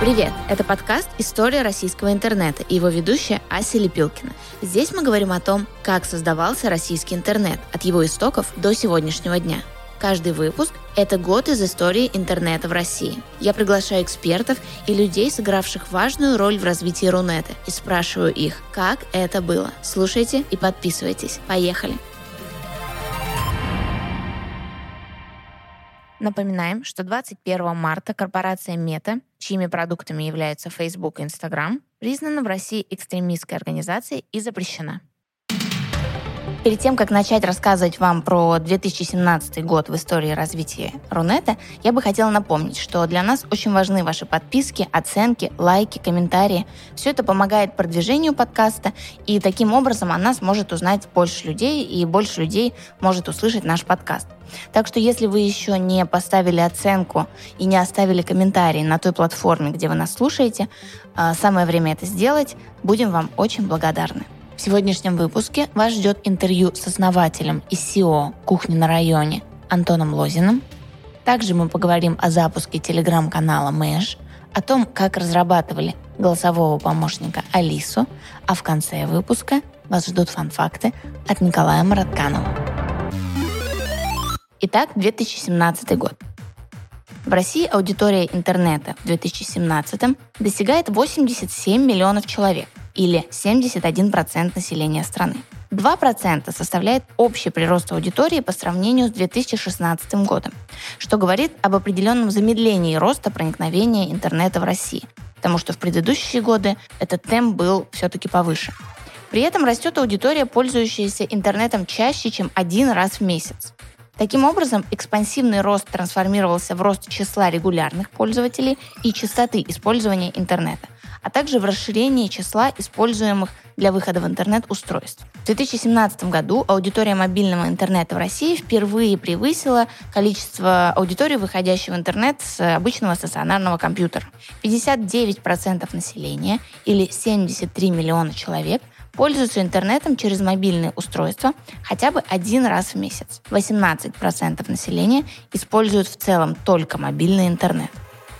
Привет! Это подкаст «История российского интернета» и его ведущая Ася Лепилкина. Здесь мы говорим о том, как создавался российский интернет от его истоков до сегодняшнего дня. Каждый выпуск – это год из истории интернета в России. Я приглашаю экспертов и людей, сыгравших важную роль в развитии Рунета, и спрашиваю их, как это было. Слушайте и подписывайтесь. Поехали! Напоминаем, что 21 марта корпорация Мета, чьими продуктами являются Facebook и Instagram, признана в России экстремистской организацией и запрещена. Перед тем, как начать рассказывать вам про 2017 год в истории развития Рунета, я бы хотела напомнить, что для нас очень важны ваши подписки, оценки, лайки, комментарии. Все это помогает продвижению подкаста, и таким образом о нас может узнать больше людей, и больше людей может услышать наш подкаст. Так что если вы еще не поставили оценку и не оставили комментарий на той платформе, где вы нас слушаете, а, самое время это сделать. Будем вам очень благодарны. В сегодняшнем выпуске вас ждет интервью с основателем и SEO «Кухни на районе» Антоном Лозиным. Также мы поговорим о запуске телеграм-канала Мэш, о том, как разрабатывали голосового помощника Алису, а в конце выпуска вас ждут фан-факты от Николая Маратканова. Итак, 2017 год. В России аудитория интернета в 2017 достигает 87 миллионов человек – или 71% населения страны. 2% составляет общий прирост аудитории по сравнению с 2016 годом, что говорит об определенном замедлении роста проникновения интернета в России, потому что в предыдущие годы этот темп был все-таки повыше. При этом растет аудитория, пользующаяся интернетом чаще, чем один раз в месяц. Таким образом, экспансивный рост трансформировался в рост числа регулярных пользователей и частоты использования интернета а также в расширении числа используемых для выхода в интернет устройств. В 2017 году аудитория мобильного интернета в России впервые превысила количество аудитории, выходящей в интернет с обычного стационарного компьютера. 59% населения или 73 миллиона человек пользуются интернетом через мобильные устройства хотя бы один раз в месяц. 18% населения используют в целом только мобильный интернет.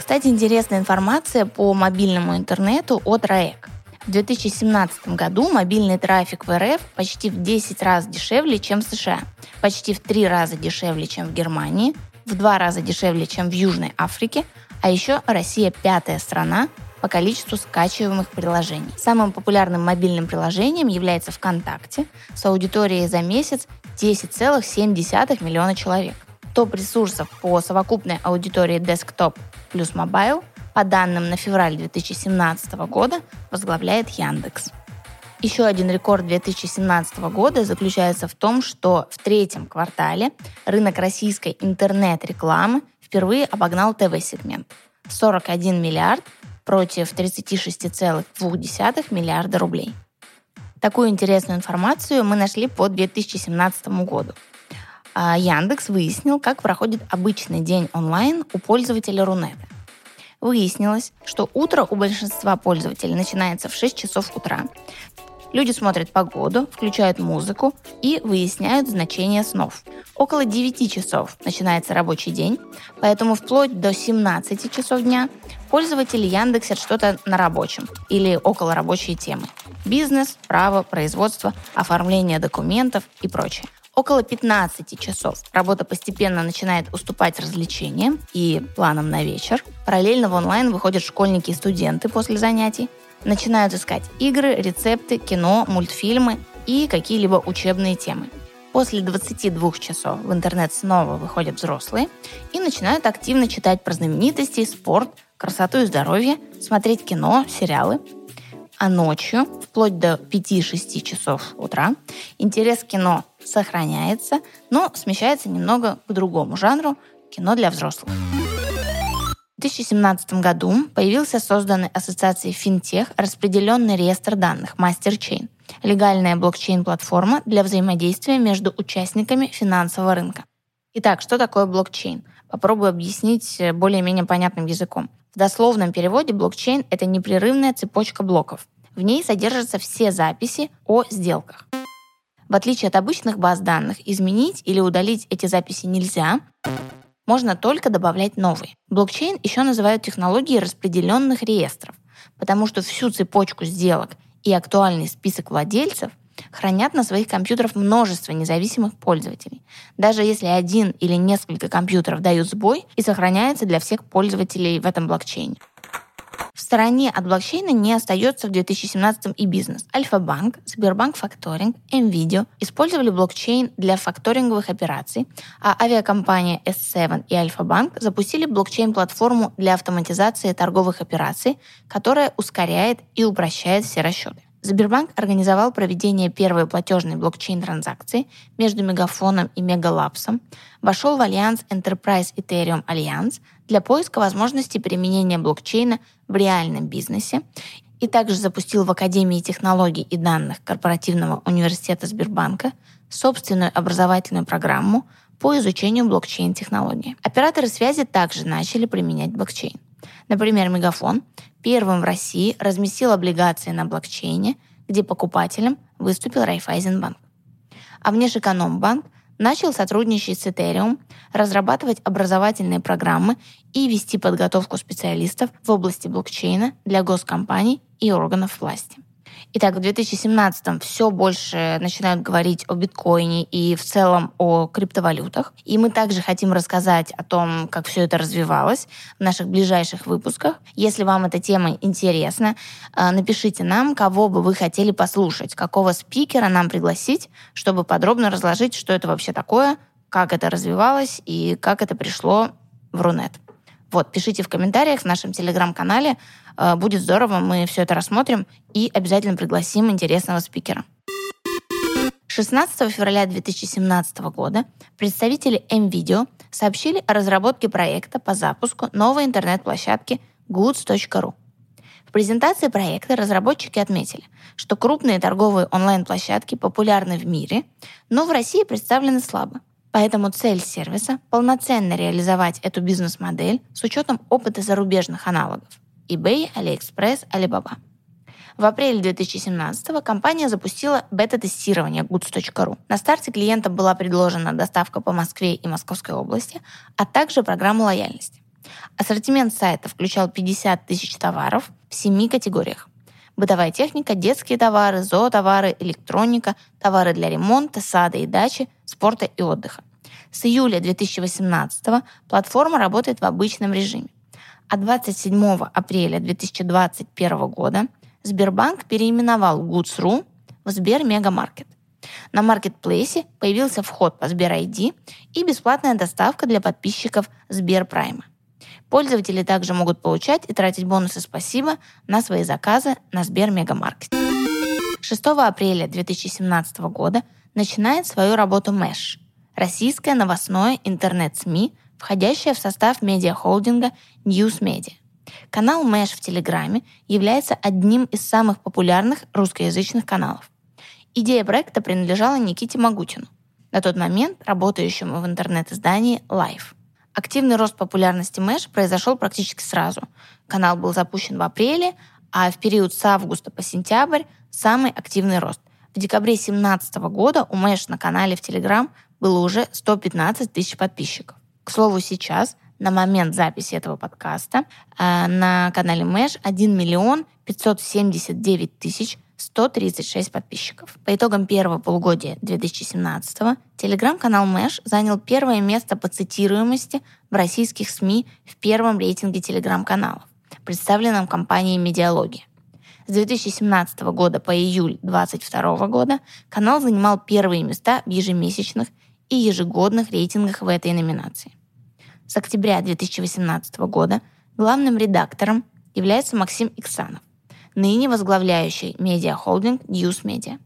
Кстати, интересная информация по мобильному интернету от РАЭК. В 2017 году мобильный трафик в РФ почти в 10 раз дешевле, чем в США, почти в 3 раза дешевле, чем в Германии, в 2 раза дешевле, чем в Южной Африке, а еще Россия пятая страна по количеству скачиваемых приложений. Самым популярным мобильным приложением является ВКонтакте с аудиторией за месяц 10,7 миллиона человек. Топ ресурсов по совокупной аудитории Desktop плюс Mobile по данным на февраль 2017 года возглавляет Яндекс. Еще один рекорд 2017 года заключается в том, что в третьем квартале рынок российской интернет-рекламы впервые обогнал ТВ-сегмент. 41 миллиард против 36,2 миллиарда рублей. Такую интересную информацию мы нашли по 2017 году. А Яндекс выяснил, как проходит обычный день онлайн у пользователя Рунета. Выяснилось, что утро у большинства пользователей начинается в 6 часов утра. Люди смотрят погоду, включают музыку и выясняют значение снов. Около 9 часов начинается рабочий день, поэтому вплоть до 17 часов дня пользователи Яндексят что-то на рабочем или около рабочей темы. Бизнес, право, производство, оформление документов и прочее около 15 часов. Работа постепенно начинает уступать развлечениям и планам на вечер. Параллельно в онлайн выходят школьники и студенты после занятий. Начинают искать игры, рецепты, кино, мультфильмы и какие-либо учебные темы. После 22 часов в интернет снова выходят взрослые и начинают активно читать про знаменитости, спорт, красоту и здоровье, смотреть кино, сериалы. А ночью, вплоть до 5-6 часов утра, интерес к кино сохраняется, но смещается немного к другому жанру – кино для взрослых. В 2017 году появился созданный ассоциацией финтех распределенный реестр данных MasterChain – легальная блокчейн-платформа для взаимодействия между участниками финансового рынка. Итак, что такое блокчейн? Попробую объяснить более-менее понятным языком. В дословном переводе блокчейн — это непрерывная цепочка блоков. В ней содержатся все записи о сделках. В отличие от обычных баз данных, изменить или удалить эти записи нельзя, можно только добавлять новые. Блокчейн еще называют технологией распределенных реестров, потому что всю цепочку сделок и актуальный список владельцев хранят на своих компьютерах множество независимых пользователей, даже если один или несколько компьютеров дают сбой и сохраняется для всех пользователей в этом блокчейне. В стороне от блокчейна не остается в 2017 и бизнес. Альфа-банк, Сбербанк Факторинг, NVIDIA использовали блокчейн для факторинговых операций, а авиакомпания S7 и Альфа-банк запустили блокчейн-платформу для автоматизации торговых операций, которая ускоряет и упрощает все расчеты. Сбербанк организовал проведение первой платежной блокчейн-транзакции между Мегафоном и Мегалапсом, вошел в альянс Enterprise Ethereum Alliance для поиска возможностей применения блокчейна в реальном бизнесе и также запустил в Академии технологий и данных Корпоративного университета Сбербанка собственную образовательную программу по изучению блокчейн-технологий. Операторы связи также начали применять блокчейн. Например, Мегафон первым в России разместил облигации на блокчейне, где покупателем выступил Райфайзенбанк. А Внешэкономбанк начал сотрудничать с Ethereum, разрабатывать образовательные программы и вести подготовку специалистов в области блокчейна для госкомпаний и органов власти. Итак, в 2017-м все больше начинают говорить о биткоине и в целом о криптовалютах. И мы также хотим рассказать о том, как все это развивалось в наших ближайших выпусках. Если вам эта тема интересна, э, напишите нам, кого бы вы хотели послушать, какого спикера нам пригласить, чтобы подробно разложить, что это вообще такое, как это развивалось и как это пришло в Рунет. Вот, пишите в комментариях в нашем телеграм-канале. Э, будет здорово, мы все это рассмотрим и обязательно пригласим интересного спикера. 16 февраля 2017 года представители MVideo сообщили о разработке проекта по запуску новой интернет-площадки goods.ru. В презентации проекта разработчики отметили, что крупные торговые онлайн-площадки популярны в мире, но в России представлены слабо – Поэтому цель сервиса – полноценно реализовать эту бизнес-модель с учетом опыта зарубежных аналогов – eBay, AliExpress, Alibaba. В апреле 2017 компания запустила бета-тестирование goods.ru. На старте клиентам была предложена доставка по Москве и Московской области, а также программа лояльности. Ассортимент сайта включал 50 тысяч товаров в семи категориях. Бытовая техника, детские товары, зоотовары, электроника, товары для ремонта, сада и дачи, спорта и отдыха. С июля 2018 платформа работает в обычном режиме. А 27 апреля 2021 года Сбербанк переименовал Goods.ru в Сбер Мегамаркет. На маркетплейсе появился вход по Сбер ID и бесплатная доставка для подписчиков Сберпрайма. Пользователи также могут получать и тратить бонусы «Спасибо» на свои заказы на Сбер Мегамаркет. 6 апреля 2017 года начинает свою работу Mesh – российское новостное интернет-СМИ, входящее в состав медиахолдинга News Media. Канал Mesh в Телеграме является одним из самых популярных русскоязычных каналов. Идея проекта принадлежала Никите Магутину, на тот момент работающему в интернет-издании Life. Активный рост популярности Мэш произошел практически сразу. Канал был запущен в апреле, а в период с августа по сентябрь самый активный рост. В декабре 2017 года у Мэш на канале в Телеграм было уже 115 тысяч подписчиков. К слову, сейчас, на момент записи этого подкаста, э, на канале Мэш 1 миллион 579 тысяч 136 подписчиков. По итогам первого полугодия 2017 телеграм-канал Мэш занял первое место по цитируемости в российских СМИ в первом рейтинге телеграм-каналов, представленном компанией «Медиалогия». С 2017 года по июль 2022 года канал занимал первые места в ежемесячных и ежегодных рейтингах в этой номинации. С октября 2018 года главным редактором является Максим Иксанов, ныне возглавляющий медиахолдинг News Media.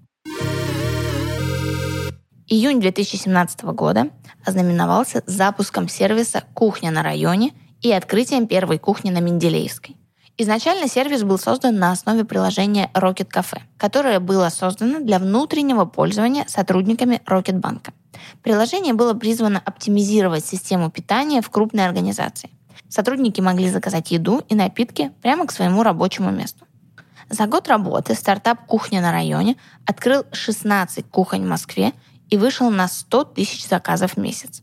Июнь 2017 года ознаменовался запуском сервиса «Кухня на районе» и открытием первой кухни на Менделеевской. Изначально сервис был создан на основе приложения Rocket Cafe, которое было создано для внутреннего пользования сотрудниками Рокетбанка. Приложение было призвано оптимизировать систему питания в крупной организации. Сотрудники могли заказать еду и напитки прямо к своему рабочему месту. За год работы стартап «Кухня на районе» открыл 16 кухонь в Москве и вышел на 100 тысяч заказов в месяц.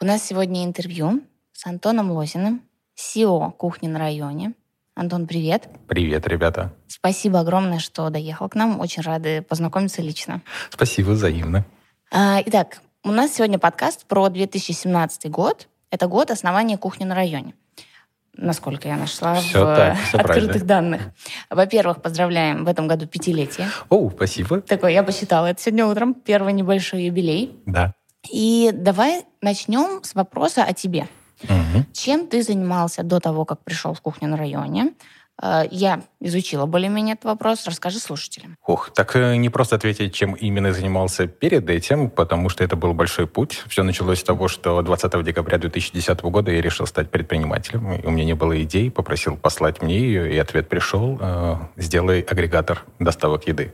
нас сегодня интервью с Антоном Лозиным, SEO кухни на районе. Антон, привет. Привет, ребята. Спасибо огромное, что доехал к нам. Очень рады познакомиться лично. Спасибо, взаимно. А, итак, у нас сегодня подкаст про 2017 год. Это год основания кухни на районе насколько я нашла все в так, все открытых правильно. данных. Во-первых, поздравляем в этом году пятилетие. О, спасибо. Такой, я посчитала это сегодня утром, первый небольшой юбилей. Да. И давай начнем с вопроса о тебе. Угу. Чем ты занимался до того, как пришел в кухню на районе? Э, я изучила более-менее этот вопрос. Расскажи слушателям. Ох, так э, не просто ответить, чем именно занимался перед этим, потому что это был большой путь. Все началось с того, что 20 декабря 2010 года я решил стать предпринимателем. У меня не было идей, попросил послать мне ее, и ответ пришел. Э, Сделай агрегатор доставок еды.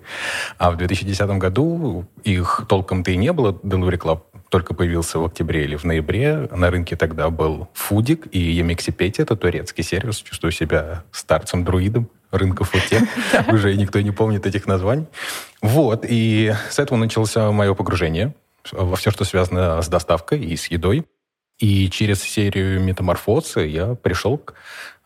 А в 2010 году их толком-то и не было, Delivery Club только появился в октябре или в ноябре. На рынке тогда был Фудик и Емексипети, это турецкий сервис. Чувствую себя старцем-друидом рынка футе. Уже никто не помнит этих названий. Вот, и с этого начался мое погружение во все, что связано с доставкой и с едой. И через серию метаморфозы я пришел к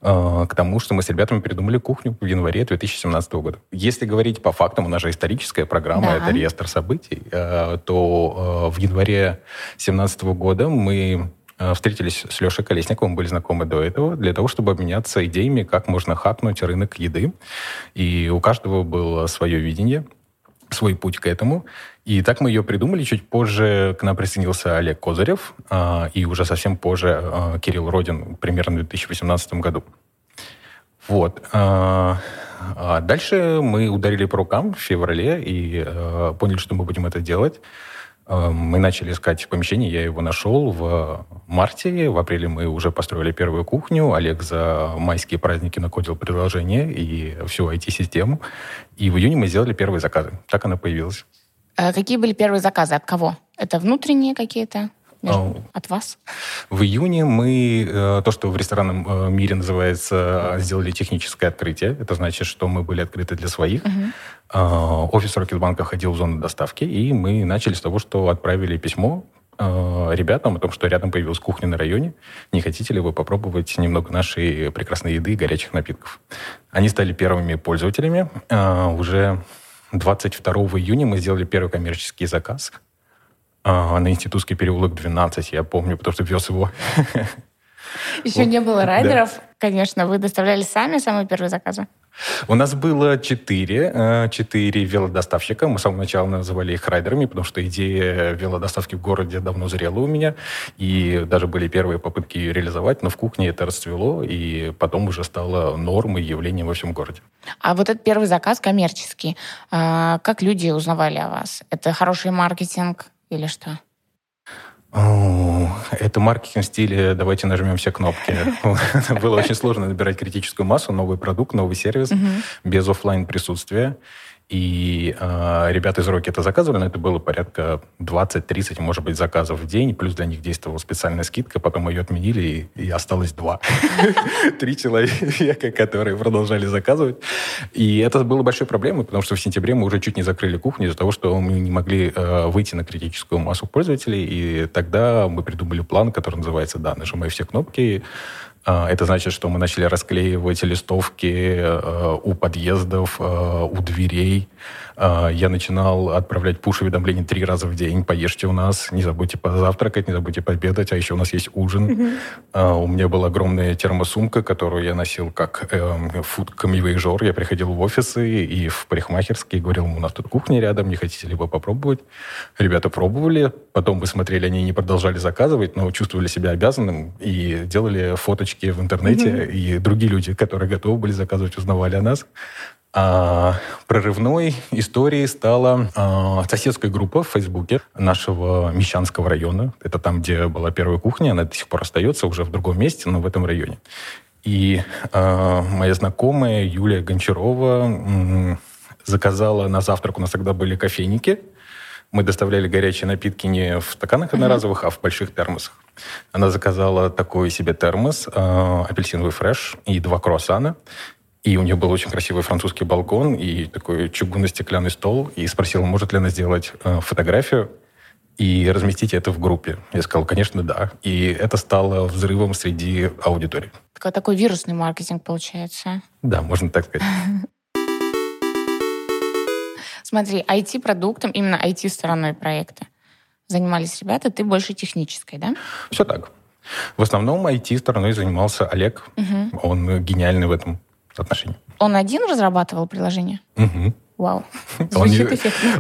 Э, к тому, что мы с ребятами придумали кухню в январе 2017 года. Если говорить по фактам, у нас же историческая программа, да. это реестр событий, э, то э, в январе 2017 года мы встретились с Лешей Колесниковым, были знакомы до этого, для того, чтобы обменяться идеями, как можно хакнуть рынок еды. И у каждого было свое видение, свой путь к этому. И так мы ее придумали. Чуть позже к нам присоединился Олег Козырев, а, и уже совсем позже а, Кирилл Родин, примерно в 2018 году. Вот. А, дальше мы ударили по рукам в феврале и поняли, что мы будем это делать. Мы начали искать помещение, я его нашел в марте. В апреле мы уже построили первую кухню. Олег за майские праздники накодил приложение и всю IT-систему. И в июне мы сделали первые заказы. Так она появилась. А какие были первые заказы? От кого? Это внутренние какие-то? Между, от вас? В июне мы э, то, что в ресторанном э, мире называется, сделали техническое открытие. Это значит, что мы были открыты для своих. Uh-huh. Офис Рокетбанка ходил в зону доставки, и мы начали с того, что отправили письмо ребятам о том, что рядом появилась кухня на районе. Не хотите ли вы попробовать немного нашей прекрасной еды и горячих напитков? Они стали первыми пользователями. Уже 22 июня мы сделали первый коммерческий заказ а, на Институтский переулок 12, я помню, потому что вез его. Еще не было райдеров, конечно. Вы доставляли сами самые первые заказы? У нас было четыре, э, четыре велодоставщика. Мы с самого начала называли их райдерами, потому что идея велодоставки в городе давно зрела у меня. И даже были первые попытки ее реализовать, но в кухне это расцвело, и потом уже стало нормой, явлением во всем городе. А вот этот первый заказ коммерческий, а, как люди узнавали о вас? Это хороший маркетинг или что? Это маркетинг в стиле «давайте нажмем все кнопки». Было очень сложно набирать критическую массу, новый продукт, новый сервис без офлайн присутствия. И э, ребята из Роки это заказывали, но это было порядка 20-30, может быть, заказов в день. Плюс для них действовала специальная скидка, потом ее отменили, и, и осталось два. Три человека, которые продолжали заказывать. И это было большой проблемой, потому что в сентябре мы уже чуть не закрыли кухню из-за того, что мы не могли э, выйти на критическую массу пользователей. И тогда мы придумали план, который называется «Да, нажимай все кнопки», это значит, что мы начали расклеивать листовки э, у подъездов, э, у дверей. А, я начинал отправлять пуш-уведомления три раза в день. Поешьте у нас, не забудьте позавтракать, не забудьте пообедать, а еще у нас есть ужин. Mm-hmm. У меня была огромная термосумка, которую я носил как э, фуд-камивейжор. Я приходил в офисы и в парикмахерские, говорил, у нас тут кухня рядом, не хотите ли вы попробовать? Ребята пробовали, потом мы смотрели, они не продолжали заказывать, но чувствовали себя обязанным и делали фоточки в интернете, mm-hmm. и другие люди, которые готовы были заказывать, узнавали о нас. А, прорывной историей стала а, соседская группа в Фейсбуке нашего Мещанского района. Это там, где была первая кухня, она до сих пор остается уже в другом месте, но в этом районе. И а, моя знакомая Юлия Гончарова м- заказала на завтрак, у нас тогда были кофейники, мы доставляли горячие напитки не в стаканах одноразовых, mm-hmm. а в больших термосах. Она заказала такой себе термос, э, апельсиновый фреш и два круассана. И у нее был очень красивый французский балкон и такой чугунно-стеклянный стол. И спросила, может ли она сделать э, фотографию. и разместите это в группе. Я сказал, конечно, да. И это стало взрывом среди аудитории. Такой вирусный маркетинг получается. Да, можно так сказать. Смотри, IT-продуктом, именно IT-стороной проекта занимались ребята, ты больше технической, да? Все так. В основном IT-стороной занимался Олег. Угу. Он гениальный в этом отношении. Он один разрабатывал приложение? Угу. Вау. Звучит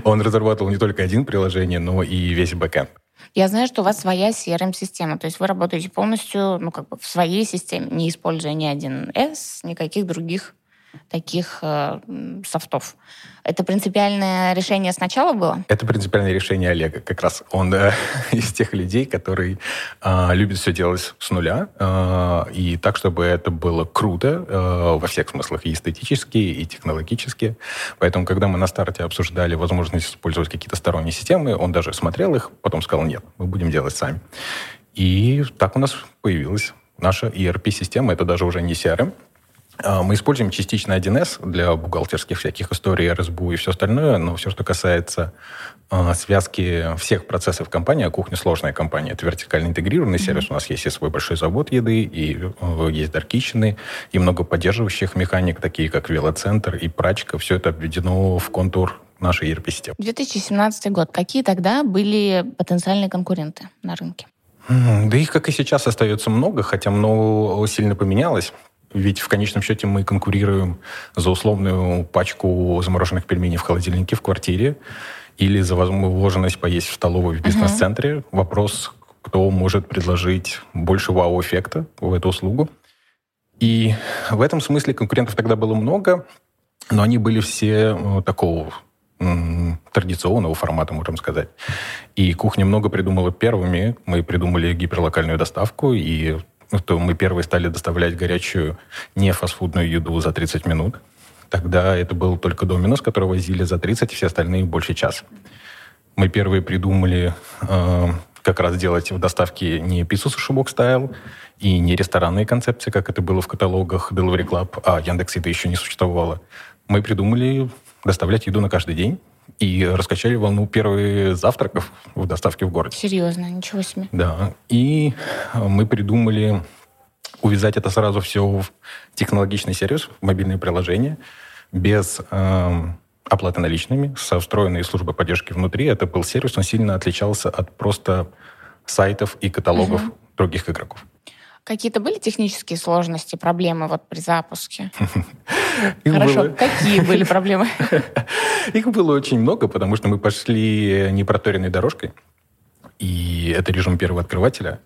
он, он разрабатывал не только один приложение, но и весь бэкэнд. Я знаю, что у вас своя CRM-система, то есть вы работаете полностью ну, как бы в своей системе, не используя ни 1С, никаких других таких э, софтов. Это принципиальное решение сначала было? Это принципиальное решение Олега. Как раз он э, из тех людей, который э, любит все делать с нуля. Э, и так, чтобы это было круто э, во всех смыслах, и эстетически, и технологически. Поэтому, когда мы на старте обсуждали возможность использовать какие-то сторонние системы, он даже смотрел их, потом сказал, нет, мы будем делать сами. И так у нас появилась наша ERP-система. Это даже уже не CRM, а, мы используем частично 1С для бухгалтерских всяких историй, РСБУ и все остальное, но все, что касается э, связки всех процессов компании, а кухня сложная компания, это вертикально интегрированный mm-hmm. сервис, у нас есть и свой большой завод еды, и э, есть даркичины, и много поддерживающих механик, такие как велоцентр и прачка, все это обведено в контур нашей ERP-системы. 2017 год. Какие тогда были потенциальные конкуренты на рынке? Да их, как и сейчас, остается много, хотя много сильно поменялось. Ведь в конечном счете мы конкурируем за условную пачку замороженных пельменей в холодильнике в квартире или за возможность поесть в столовой в бизнес-центре. Uh-huh. Вопрос, кто может предложить больше вау-эффекта в эту услугу. И в этом смысле конкурентов тогда было много, но они были все ну, такого традиционного формата, можем сказать. И кухня много придумала первыми. Мы придумали гиперлокальную доставку, и то мы первые стали доставлять горячую не фастфудную еду за 30 минут. Тогда это был только Доминос, который возили за 30, все остальные больше час. Мы первые придумали э, как раз делать в доставке не пиццу сушибок стайл и не ресторанные концепции, как это было в каталогах Delivery Club, а Яндекс это еще не существовало. Мы придумали доставлять еду на каждый день и раскачали волну первых завтраков в доставке в городе. Серьезно, ничего себе. Да. И мы придумали увязать это сразу все в технологичный сервис, в мобильное приложение, без э, оплаты наличными, со встроенной службой поддержки внутри. Это был сервис, он сильно отличался от просто сайтов и каталогов угу. других игроков. Какие-то были технические сложности, проблемы вот при запуске? Хорошо, было... какие были проблемы? Их было очень много, потому что мы пошли непроторенной дорожкой. И это режим первого открывателя.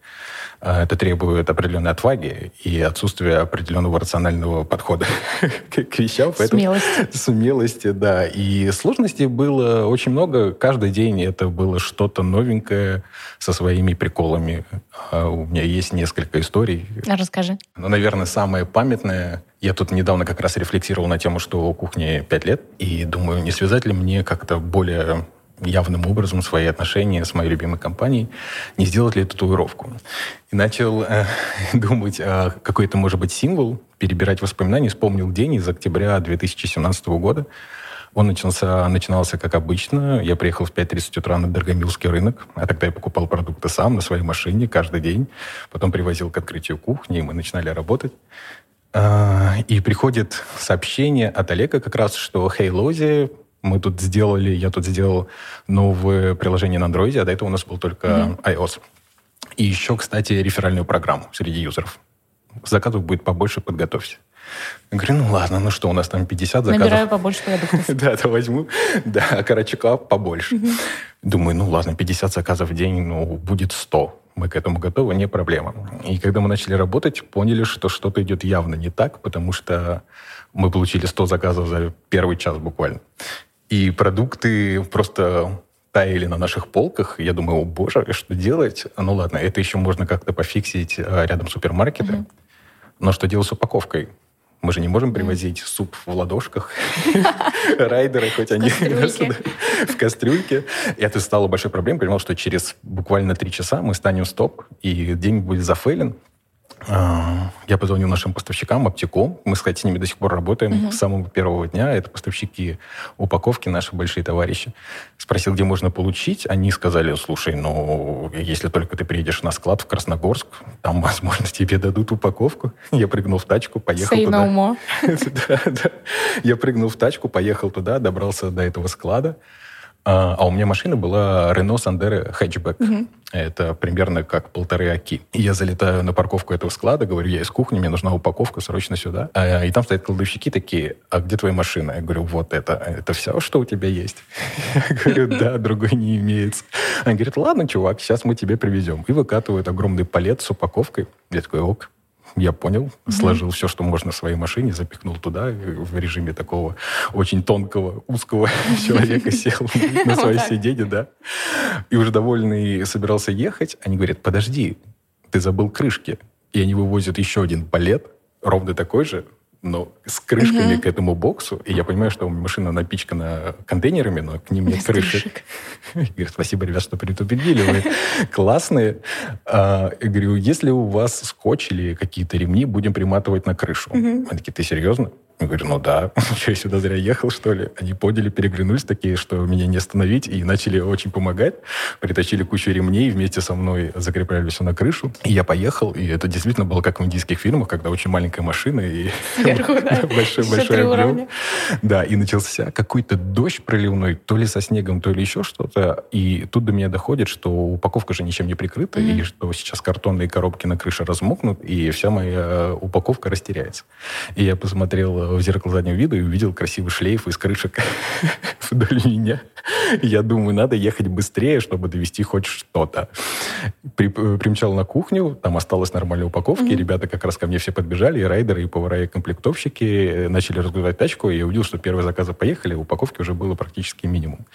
А, это требует определенной отваги и отсутствия определенного рационального подхода к вещам. Смелости. Смелости, да. И сложностей было очень много. Каждый день это было что-то новенькое со своими приколами. А, у меня есть несколько историй. Расскажи. Ну, наверное, самое памятное я тут недавно как раз рефлексировал на тему, что кухне 5 лет, и думаю, не связать ли мне как-то более явным образом свои отношения с моей любимой компанией, не сделать ли татуировку. И начал э, думать, а какой это может быть символ, перебирать воспоминания, вспомнил день из октября 2017 года. Он начался, начинался как обычно. Я приехал в 5.30 утра на Дорогомилский рынок, а тогда я покупал продукты сам на своей машине каждый день. Потом привозил к открытию кухни, и мы начинали работать. А, и приходит сообщение от Олега как раз, что «Хей, Лози, мы тут сделали, я тут сделал новое приложение на Android, а до этого у нас был только mm-hmm. iOS. И еще, кстати, реферальную программу среди юзеров. Заказов будет побольше, подготовься. Я говорю, ну ладно, ну что, у нас там 50 заказов. Набираю побольше продуктов. да, то возьму. Да, а Карачука побольше. Думаю, ну ладно, 50 заказов в день, ну, будет 100. Мы к этому готовы, не проблема. И когда мы начали работать, поняли, что что-то идет явно не так, потому что мы получили 100 заказов за первый час буквально. И продукты просто таяли на наших полках. Я думаю, о боже, что делать? Ну ладно, это еще можно как-то пофиксить а, рядом супермаркеты. Mm-hmm. Но что делать с упаковкой? Мы же не можем привозить суп в ладошках, райдеры, хоть они в кастрюльке. И это стало большой проблемой. Понимал, что через буквально три часа мы станем стоп, и день будет зафейлен. А, я позвонил нашим поставщикам, Аптеком. Мы, кстати, с ними до сих пор работаем угу. с самого первого дня. Это поставщики упаковки, наши большие товарищи. Спросил, где можно получить. Они сказали, слушай, ну, если только ты приедешь на склад в Красногорск, там, возможно, тебе дадут упаковку. Я прыгнул в тачку, поехал Say туда. No да, да. Я прыгнул в тачку, поехал туда, добрался до этого склада. А, а у меня машина была Renault Sandero Hatchback. Угу. Это примерно как полторы оки. Я залетаю на парковку этого склада, говорю, я из кухни, мне нужна упаковка, срочно сюда. А, и там стоят кладовщики такие, а где твоя машина? Я говорю, вот это. Это все, что у тебя есть? Я говорю, да, другой не имеется. Они говорят, ладно, чувак, сейчас мы тебе привезем. И выкатывают огромный палет с упаковкой. Я такой, ок, я понял, mm-hmm. сложил все, что можно в своей машине, запихнул туда в режиме такого очень тонкого, узкого человека, сел на свое сиденье, да. И уже довольный собирался ехать, они говорят, подожди, ты забыл крышки. И они вывозят еще один палет, ровно такой же, но с крышками угу. к этому боксу. И я понимаю, что машина напичкана контейнерами, но к ним нет крышек. Говорит, спасибо, ребят, что предупредили, вы классные. А, я говорю, если у вас скотч или какие-то ремни, будем приматывать на крышу. Они такие, ты серьезно? Я говорю, ну да, что я сюда зря ехал, что ли? Они подели, переглянулись такие, что меня не остановить, и начали очень помогать. Притащили кучу ремней, вместе со мной закрепляли все на крышу. И я поехал, и это действительно было как в индийских фильмах, когда очень маленькая машина и большой-большой объем. Да, и начался какой-то дождь проливной, то ли со снегом, то ли еще что-то. И тут до меня доходит, что упаковка же ничем не прикрыта, и что сейчас картонные коробки на крыше размокнут, и вся моя упаковка растеряется. И я посмотрел в зеркало заднего вида и увидел красивый шлейф из крышек вдоль меня. Я думаю, надо ехать быстрее, чтобы довести хоть что-то. При, примчал на кухню, там осталась нормальная упаковка, mm-hmm. ребята как раз ко мне все подбежали, и райдеры, и повара, и комплектовщики начали разгружать тачку, и я увидел, что первые заказы поехали, упаковки уже было практически минимум.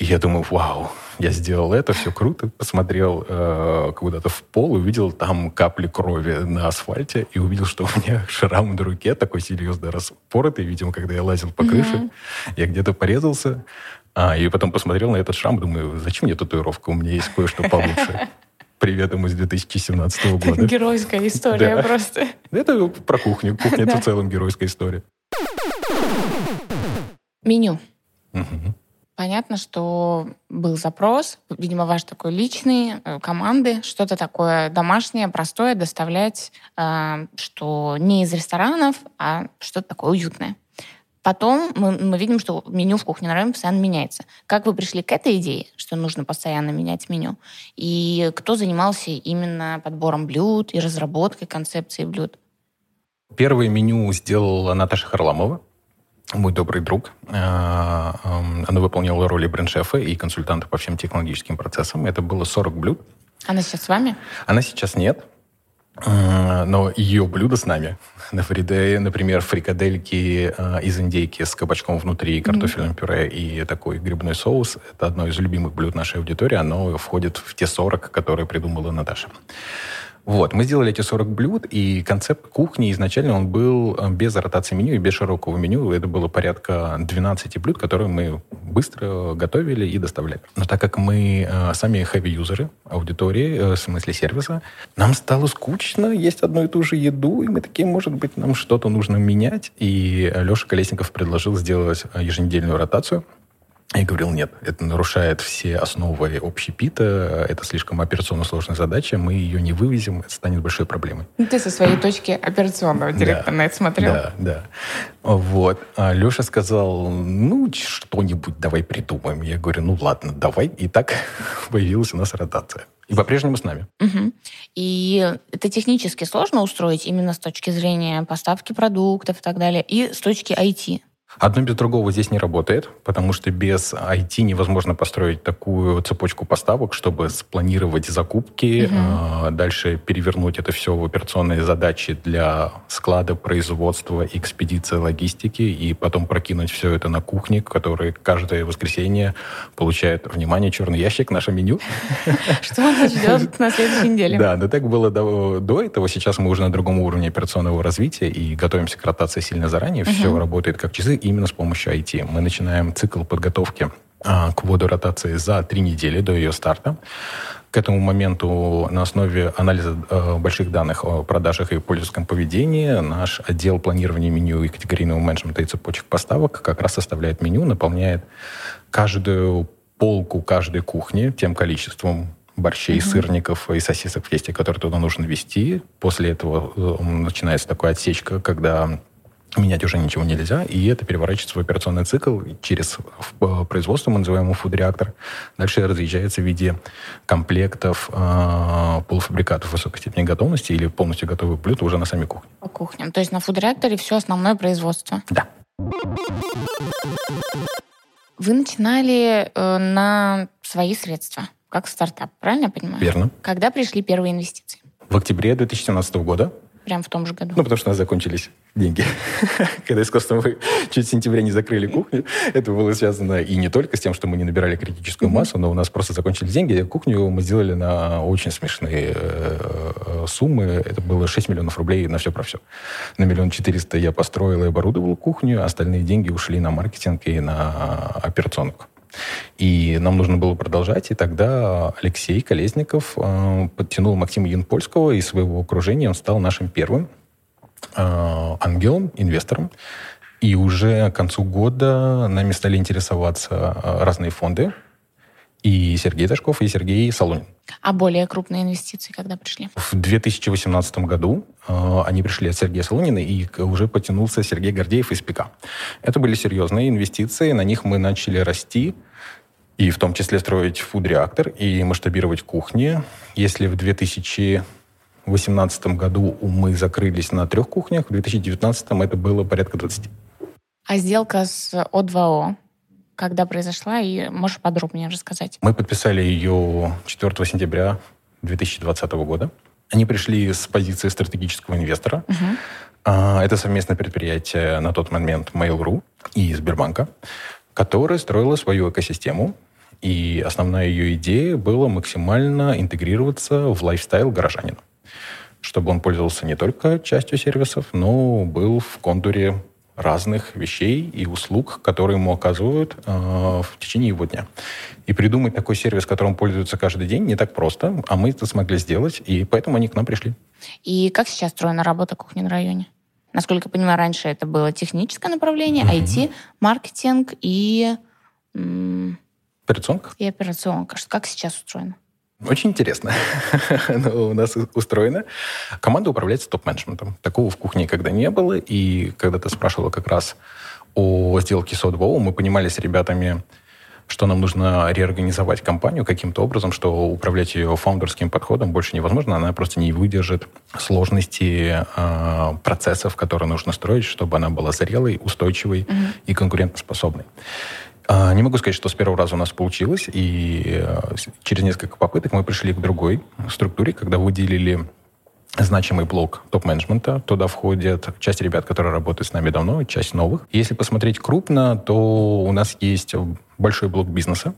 И я думаю, вау, я сделал это, все круто. Посмотрел э, куда-то в пол, увидел там капли крови на асфальте и увидел, что у меня шрам на руке такой серьезно распоротый, видимо, когда я лазил по крыше. Mm-hmm. Я где-то порезался. А, и потом посмотрел на этот шрам, думаю, зачем мне татуировка? У меня есть кое-что получше. Привет ему из 2017 года. Геройская история просто. Это про кухню. Кухня — это в целом геройская история. Меню. Понятно, что был запрос, видимо, ваш такой личный, э, команды, что-то такое домашнее, простое доставлять, э, что не из ресторанов, а что-то такое уютное. Потом мы, мы видим, что меню в кухне на районе постоянно меняется. Как вы пришли к этой идее, что нужно постоянно менять меню? И кто занимался именно подбором блюд и разработкой концепции блюд? Первое меню сделала Наташа Харламова мой добрый друг. Э, эм, она выполняла роли бренд-шефа и консультанта по всем технологическим процессам. Это было 40 блюд. Она сейчас с вами? Она сейчас нет. Но ее блюдо с нами. Например, фрикадельки э, из индейки с кабачком внутри, картофельным пюре и такой грибной соус. Это одно из любимых блюд нашей аудитории. Оно входит в те 40, которые придумала Наташа. Вот, мы сделали эти 40 блюд, и концепт кухни изначально он был э, без ротации меню и без широкого меню. Это было порядка 12 блюд, которые мы быстро готовили и доставляли. Но так как мы э, сами heavy-юзеры аудитории, э, в смысле сервиса, нам стало скучно есть одну и ту же еду, и мы такие, может быть, нам что-то нужно менять. И Леша Колесников предложил сделать еженедельную ротацию – я говорил, нет, это нарушает все основы общепита, это слишком операционно сложная задача, мы ее не вывезем, это станет большой проблемой. Ну, ты со своей точки операционного директора да, на это смотрел. Да, да. Вот. А Леша сказал, ну, что-нибудь давай придумаем. Я говорю, ну, ладно, давай. И так появилась у нас ротация. И по-прежнему с нами. Угу. И это технически сложно устроить именно с точки зрения поставки продуктов и так далее, и с точки IT. Одно без другого здесь не работает, потому что без IT невозможно построить такую цепочку поставок, чтобы спланировать закупки, угу. э, дальше перевернуть это все в операционные задачи для склада, производства, экспедиции, логистики, и потом прокинуть все это на кухне, который каждое воскресенье получает, внимание, черный ящик, наше меню. Что нас ждет на следующей неделе. Да, но так было до этого. Сейчас мы уже на другом уровне операционного развития и готовимся к ротации сильно заранее. Все работает как часы именно с помощью IT. Мы начинаем цикл подготовки а, к вводу ротации за три недели до ее старта. К этому моменту на основе анализа э, больших данных о продажах и пользовательском поведении наш отдел планирования меню и категорийного менеджмента и цепочек поставок как раз составляет меню, наполняет каждую полку каждой кухни тем количеством борщей, mm-hmm. сырников и сосисок в тесте, которые туда нужно ввести. После этого э, начинается такая отсечка, когда менять уже ничего нельзя, и это переворачивается в операционный цикл через э, производство, мы называем его фуд-реактор. Дальше разъезжается в виде комплектов э, полуфабрикатов высокой степени готовности или полностью готовых блюд уже на сами кухни. По кухням. То есть на фуд-реакторе все основное производство? Да. Вы начинали э, на свои средства, как стартап, правильно я понимаю? Верно. Когда пришли первые инвестиции? В октябре 2017 года Прям в том же году? Ну, потому что у нас закончились деньги. Когда искусственно мы чуть в сентябре не закрыли кухню, это было связано и не только с тем, что мы не набирали критическую массу, но у нас просто закончились деньги. Кухню мы сделали на очень смешные э, суммы. Это было 6 миллионов рублей на все про все. На миллион четыреста я построил и оборудовал кухню, остальные деньги ушли на маркетинг и на операционку. И нам нужно было продолжать, и тогда Алексей Колесников э, подтянул Максима Янпольского из своего окружения, он стал нашим первым э, ангелом, инвестором. И уже к концу года нами стали интересоваться э, разные фонды, и Сергей Дашков, и Сергей Солонин. А более крупные инвестиции когда пришли? В 2018 году э, они пришли от Сергея Солонина, и уже потянулся Сергей Гордеев из ПИКа. Это были серьезные инвестиции, на них мы начали расти, и в том числе строить фуд-реактор и масштабировать кухни. Если в 2018 году мы закрылись на трех кухнях, в 2019 это было порядка 20. А сделка с О2О когда произошла, и можешь подробнее рассказать? Мы подписали ее 4 сентября 2020 года. Они пришли с позиции стратегического инвестора. Угу. Это совместное предприятие на тот момент Mail.ru и Сбербанка, которое строило свою экосистему. И основная ее идея была максимально интегрироваться в лайфстайл горожанина чтобы он пользовался не только частью сервисов, но был в контуре разных вещей и услуг, которые ему оказывают э, в течение его дня. И придумать такой сервис, которым пользуются каждый день, не так просто, а мы это смогли сделать, и поэтому они к нам пришли. И как сейчас строена работа кухни на районе? Насколько я понимаю, раньше это было техническое направление, mm-hmm. IT, маркетинг и... М- операционка. И операционка. Как сейчас устроено? Очень интересно. у нас устроено. Команда управляется топ-менеджментом. Такого в кухне никогда не было. И когда ты спрашивала как раз о сделке с O2O, мы понимали с ребятами, что нам нужно реорганизовать компанию каким-то образом, что управлять ее фаундерским подходом больше невозможно, она просто не выдержит сложности э, процессов, которые нужно строить, чтобы она была зрелой, устойчивой mm-hmm. и конкурентоспособной. А, не могу сказать, что с первого раза у нас получилось, и э, через несколько попыток мы пришли к другой структуре, когда выделили значимый блок топ-менеджмента. Туда входят часть ребят, которые работают с нами давно, часть новых. Если посмотреть крупно, то у нас есть большой блок бизнеса.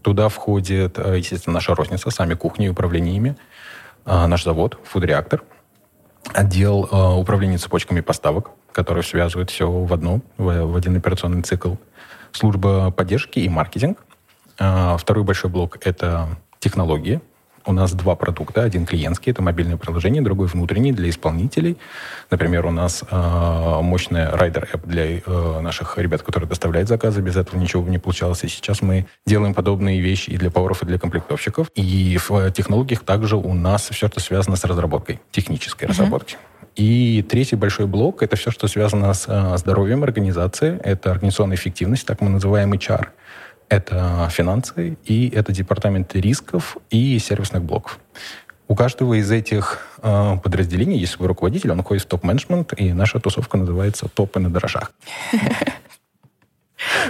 Туда входит, э, естественно, наша розница, сами кухни и управление а, наш завод, food reactor, отдел э, управления цепочками поставок, который связывает все в одно, в один операционный цикл служба поддержки и маркетинг. А, второй большой блок — это технологии. У нас два продукта. Один клиентский, это мобильное приложение, другой внутренний для исполнителей. Например, у нас э, мощная rider app для э, наших ребят, которые доставляют заказы. Без этого ничего бы не получалось. И сейчас мы делаем подобные вещи и для поваров, и для комплектовщиков. И в технологиях также у нас все, что связано с разработкой, технической uh-huh. разработки. И третий большой блок – это все, что связано с э, здоровьем организации. Это организационная эффективность, так мы называем HR. Это финансы, и это департаменты рисков и сервисных блоков. У каждого из этих э, подразделений есть свой руководитель, он уходит в топ-менеджмент, и наша тусовка называется «Топы на дрожжах».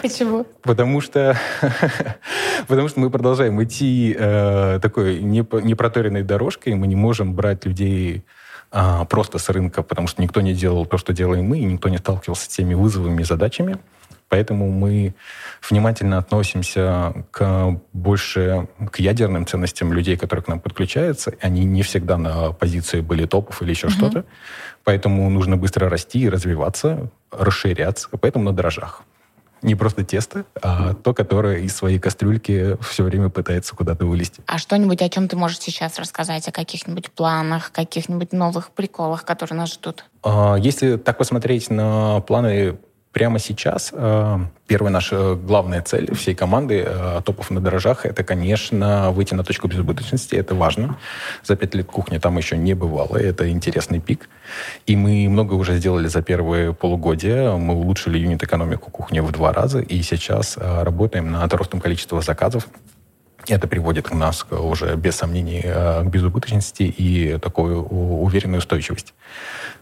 Почему? Потому что, потому что мы продолжаем идти э, такой непроторенной дорожкой, мы не можем брать людей а, просто с рынка, потому что никто не делал то, что делаем мы, и никто не сталкивался с теми вызовами и задачами. Поэтому мы внимательно относимся к больше к ядерным ценностям людей, которые к нам подключаются. Они не всегда на позиции были топов или еще uh-huh. что-то. Поэтому нужно быстро расти и развиваться, расширяться. Поэтому на дрожжах. Не просто тесто, а то, которое из своей кастрюльки все время пытается куда-то вылезти. А что-нибудь, о чем ты можешь сейчас рассказать? О каких-нибудь планах, каких-нибудь новых приколах, которые нас ждут? А, если так посмотреть на планы прямо сейчас э, первая наша главная цель всей команды э, топов на дрожжах это, конечно, выйти на точку безубыточности. Это важно. За пять лет кухни там еще не бывало. Это интересный пик. И мы много уже сделали за первые полугодия. Мы улучшили юнит-экономику кухни в два раза. И сейчас э, работаем над ростом количества заказов. Это приводит нас уже, без сомнений, к безубыточности и такой уверенной устойчивости.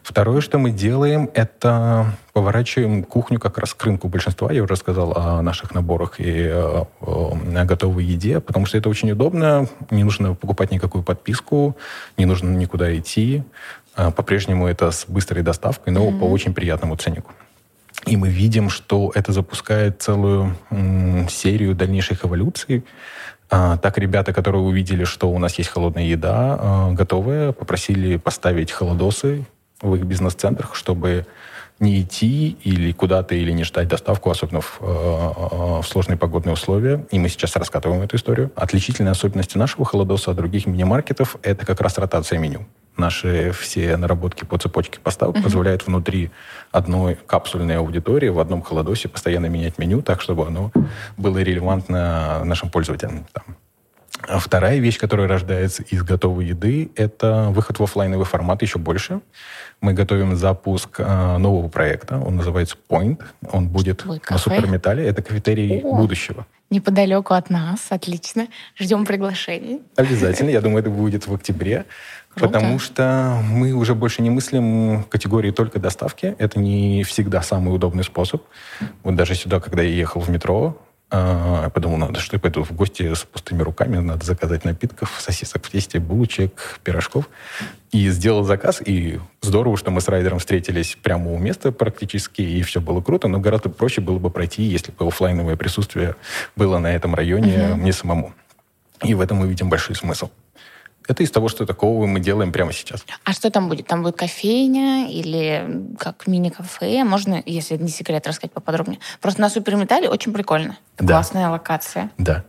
Второе, что мы делаем, это поворачиваем кухню как раз к рынку большинства. Я уже рассказал о наших наборах и о, о готовой еде, потому что это очень удобно. Не нужно покупать никакую подписку, не нужно никуда идти. А, по-прежнему это с быстрой доставкой, но mm-hmm. по очень приятному ценнику. И мы видим, что это запускает целую серию дальнейших эволюций. А, так ребята, которые увидели, что у нас есть холодная еда, а, готовая, попросили поставить холодосы в их бизнес-центрах, чтобы не идти или куда-то, или не ждать доставку, особенно в, э, э, в сложные погодные условия. И мы сейчас раскатываем эту историю. Отличительные особенности нашего холодоса от других мини-маркетов – это как раз ротация меню. Наши все наработки по цепочке поставок uh-huh. позволяют внутри одной капсульной аудитории в одном холодосе постоянно менять меню так, чтобы оно было релевантно нашим пользователям. Там, а вторая вещь, которая рождается из готовой еды, это выход в офлайновый формат еще больше. Мы готовим запуск э, нового проекта. Он называется Point. Он будет Ой, на Суперметалле. Это кафетерий О, будущего. Неподалеку от нас. Отлично. Ждем приглашений. Обязательно. Я думаю, это будет в октябре. Круто. Потому что мы уже больше не мыслим категории только доставки. Это не всегда самый удобный способ. Вот даже сюда, когда я ехал в метро, я подумал, надо, что я пойду в гости с пустыми руками, надо заказать напитков, сосисок в тесте, булочек, пирожков. И сделал заказ, и здорово, что мы с райдером встретились прямо у места практически, и все было круто, но гораздо проще было бы пройти, если бы офлайновое присутствие было на этом районе uh-huh. мне самому. И в этом мы видим большой смысл. Это из того, что такого мы делаем прямо сейчас. А что там будет? Там будет кофейня или как мини-кафе? Можно, если не секрет, рассказать поподробнее? Просто на суперметалле очень прикольно. Да. Классная локация. Да.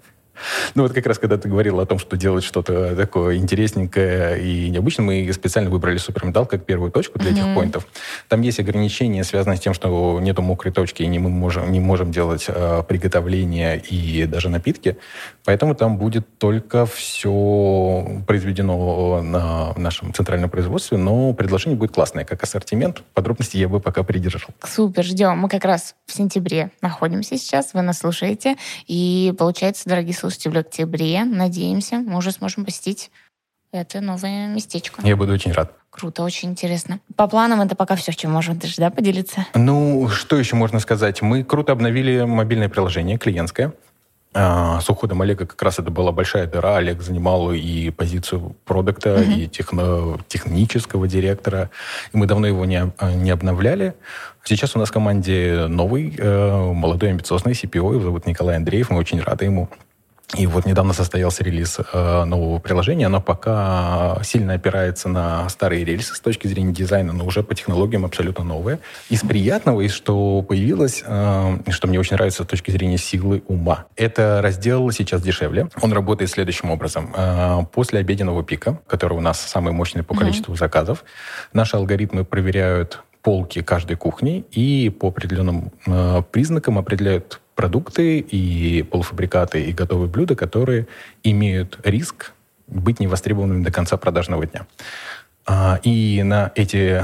Ну вот как раз, когда ты говорил о том, что делать что-то такое интересненькое и необычное, мы специально выбрали суперметалл как первую точку для mm-hmm. этих поинтов. Там есть ограничения, связанные с тем, что нету мокрой точки, и не мы можем, не можем делать э, приготовление и даже напитки. Поэтому там будет только все произведено на нашем центральном производстве, но предложение будет классное, как ассортимент. Подробности я бы пока придержал. Супер, ждем. Мы как раз в сентябре находимся сейчас, вы нас слушаете. И получается, дорогие слушатели, слушайте, в октябре, надеемся, мы уже сможем посетить это новое местечко. Я буду очень рад. Круто, очень интересно. По планам это пока все, чем можем даже, да, поделиться? Ну, что еще можно сказать? Мы круто обновили мобильное приложение, клиентское. А, с уходом Олега как раз это была большая дыра. Олег занимал и позицию продукта, uh-huh. и техно, технического директора. И мы давно его не, не обновляли. Сейчас у нас в команде новый, э, молодой, амбициозный CPO, его зовут Николай Андреев. Мы очень рады ему. И вот недавно состоялся релиз э, нового приложения. Оно пока сильно опирается на старые рельсы с точки зрения дизайна, но уже по технологиям абсолютно новое. Из приятного, из что появилось, э, что мне очень нравится с точки зрения силы ума, это раздел сейчас дешевле. Он работает следующим образом. Э, после обеденного пика, который у нас самый мощный по количеству mm-hmm. заказов, наши алгоритмы проверяют полки каждой кухни и по определенным э, признакам определяют продукты и полуфабрикаты и готовые блюда, которые имеют риск быть невостребованными до конца продажного дня. А, и на эти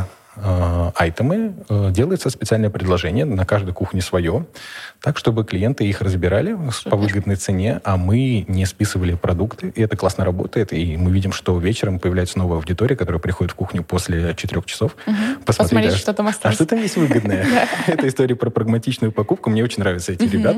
айтемы э, делается специальное предложение, на каждой кухне свое, так, чтобы клиенты их разбирали Супер. по выгодной цене, а мы не списывали продукты. И это классно работает, и мы видим, что вечером появляется новая аудитория, которая приходит в кухню после четырех часов. Угу. Посмотреть, Посмотреть а, что там осталось. А что там есть выгодное? Это история про прагматичную покупку. Мне очень нравятся эти ребят.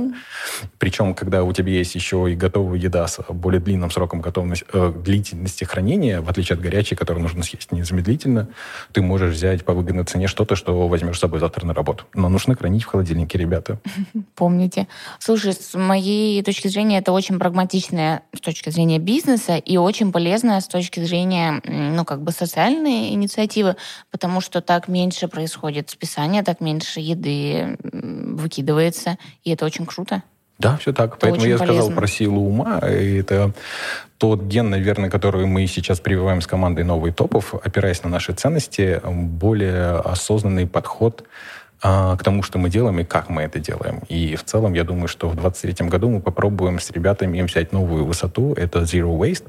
Причем, когда у тебя есть еще и готовая еда с более длинным сроком готовности, э, длительности хранения, в отличие от горячей, которую нужно съесть незамедлительно, ты можешь взять по выгодной цене что-то, что возьмешь с собой завтра на работу. Но нужно хранить в холодильнике, ребята. Помните. Слушай, с моей точки зрения, это очень прагматичная с точки зрения бизнеса и очень полезная с точки зрения, ну, как бы социальной инициативы, потому что так меньше происходит списания, так меньше еды выкидывается, и это очень круто. Да, все так. Это Поэтому я полезно. сказал про силу ума. И это тот ген, наверное, который мы сейчас прививаем с командой новых топов, опираясь на наши ценности, более осознанный подход а, к тому, что мы делаем и как мы это делаем. И в целом, я думаю, что в 2023 году мы попробуем с ребятами взять новую высоту, это Zero Waste,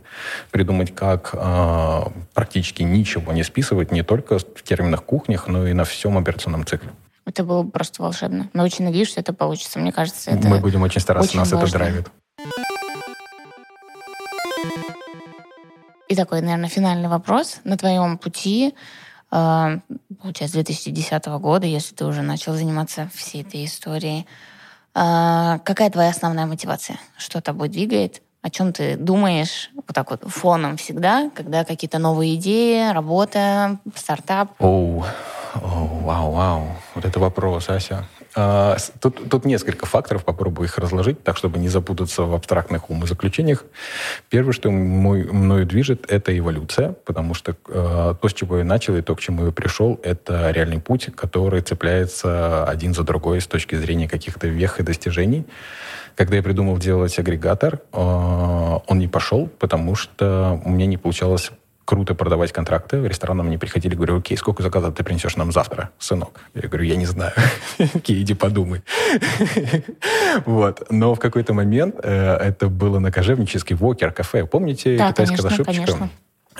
придумать, как а, практически ничего не списывать, не только в терминах кухнях, но и на всем операционном цикле. Это было бы просто волшебно. Но очень надеюсь, что это получится. Мне кажется, это Мы будем очень стараться, очень нас важно. это драйвит. И такой, наверное, финальный вопрос. На твоем пути, э, получается, 2010 года, если ты уже начал заниматься всей этой историей, э, какая твоя основная мотивация? Что тобой двигает? О чем ты думаешь вот так вот фоном всегда, когда какие-то новые идеи, работа, стартап? Оу, oh. Вау, вау. Вот это вопрос, Ася. А, тут, тут несколько факторов, попробую их разложить, так, чтобы не запутаться в абстрактных умозаключениях. Первое, что мой, мною движет, это эволюция, потому что э, то, с чего я начал, и то, к чему я пришел, это реальный путь, который цепляется один за другой с точки зрения каких-то вех и достижений. Когда я придумал делать агрегатор, э, он не пошел, потому что у меня не получалось круто продавать контракты. В ресторан мне приходили, говорю, окей, сколько заказов ты принесешь нам завтра, сынок? Я говорю, я не знаю. Окей, иди подумай. Вот. Но в какой-то момент э, это было на Кожевнический Вокер кафе. Помните да, китайского конечно, конечно.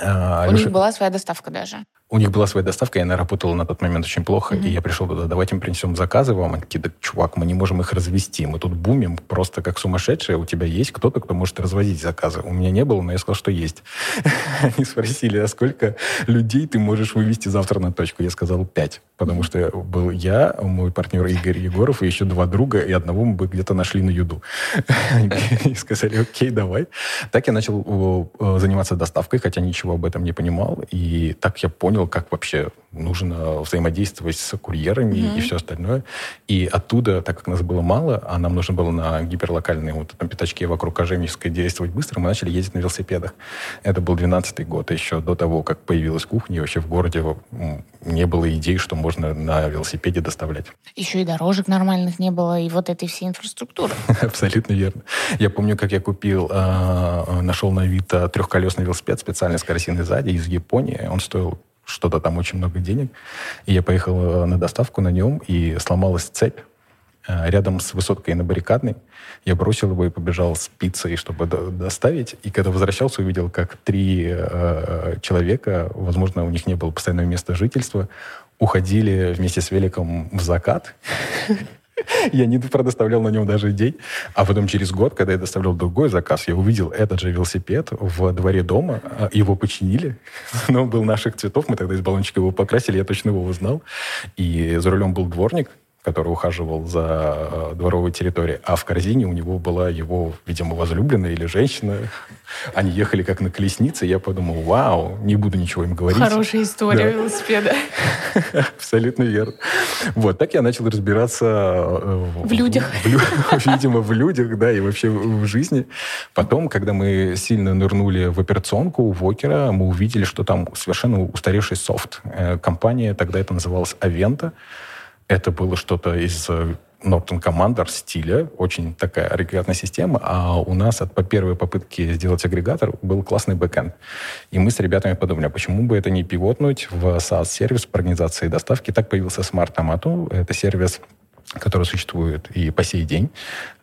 А, У них была своя доставка даже. У них была своя доставка, и она работала на тот момент очень плохо. Mm-hmm. И я пришел туда, давайте мы принесем заказы вам. Они такие, да, чувак, мы не можем их развести. Мы тут бумим просто как сумасшедшие. У тебя есть кто-то, кто может развозить заказы? У меня не было, но я сказал, что есть. Они спросили, а сколько людей ты можешь вывести завтра на точку? Я сказал, пять. Потому что был я, мой партнер Игорь Егоров, и еще два друга, и одного мы бы где-то нашли на юду. И сказали, окей, давай. Так я начал заниматься доставкой, хотя ничего об этом не понимал. И так я понял, понял, как вообще нужно взаимодействовать с курьерами mm-hmm. и все остальное. И оттуда, так как нас было мало, а нам нужно было на гиперлокальные вот там пятачке вокруг Кожевнической действовать быстро, мы начали ездить на велосипедах. Это был 12-й год, еще до того, как появилась кухня, вообще в городе не было идей, что можно на велосипеде доставлять. Еще и дорожек нормальных не было, и вот этой всей инфраструктуры. Абсолютно верно. Я помню, как я купил, а, нашел на Авито трехколесный велосипед специально с корзиной сзади из Японии. Он стоил что-то там очень много денег. И я поехал э, на доставку на нем, и сломалась цепь э, рядом с высоткой на баррикадной. Я бросил его и побежал с пиццей, чтобы доставить. И когда возвращался, увидел, как три э, человека, возможно, у них не было постоянного места жительства, уходили вместе с великом в закат. Я не предоставлял на нем даже день. А потом через год, когда я доставлял другой заказ, я увидел этот же велосипед в дворе дома. А, его починили. Но он был наших цветов. Мы тогда из баллончика его покрасили. Я точно его узнал. И за рулем был дворник, который ухаживал за э, дворовой территорией, а в корзине у него была его, видимо, возлюбленная или женщина. Они ехали как на колеснице, я подумал, вау, не буду ничего им говорить. Хорошая история да. велосипеда. Абсолютно верно. Вот, так я начал разбираться... Э, в людях. видимо, в людях, да, и вообще в жизни. Потом, когда мы сильно нырнули в операционку у Вокера, мы увидели, что там совершенно устаревший софт. Э, компания, тогда это называлась Авента, это было что-то из э, Norton Commander стиля, очень такая агрегатная система, а у нас от, по первой попытке сделать агрегатор был классный бэкэнд. И мы с ребятами подумали, а почему бы это не пивотнуть в SaaS-сервис по организации доставки. Так появился Smart Tomato. Это сервис, который существует и по сей день.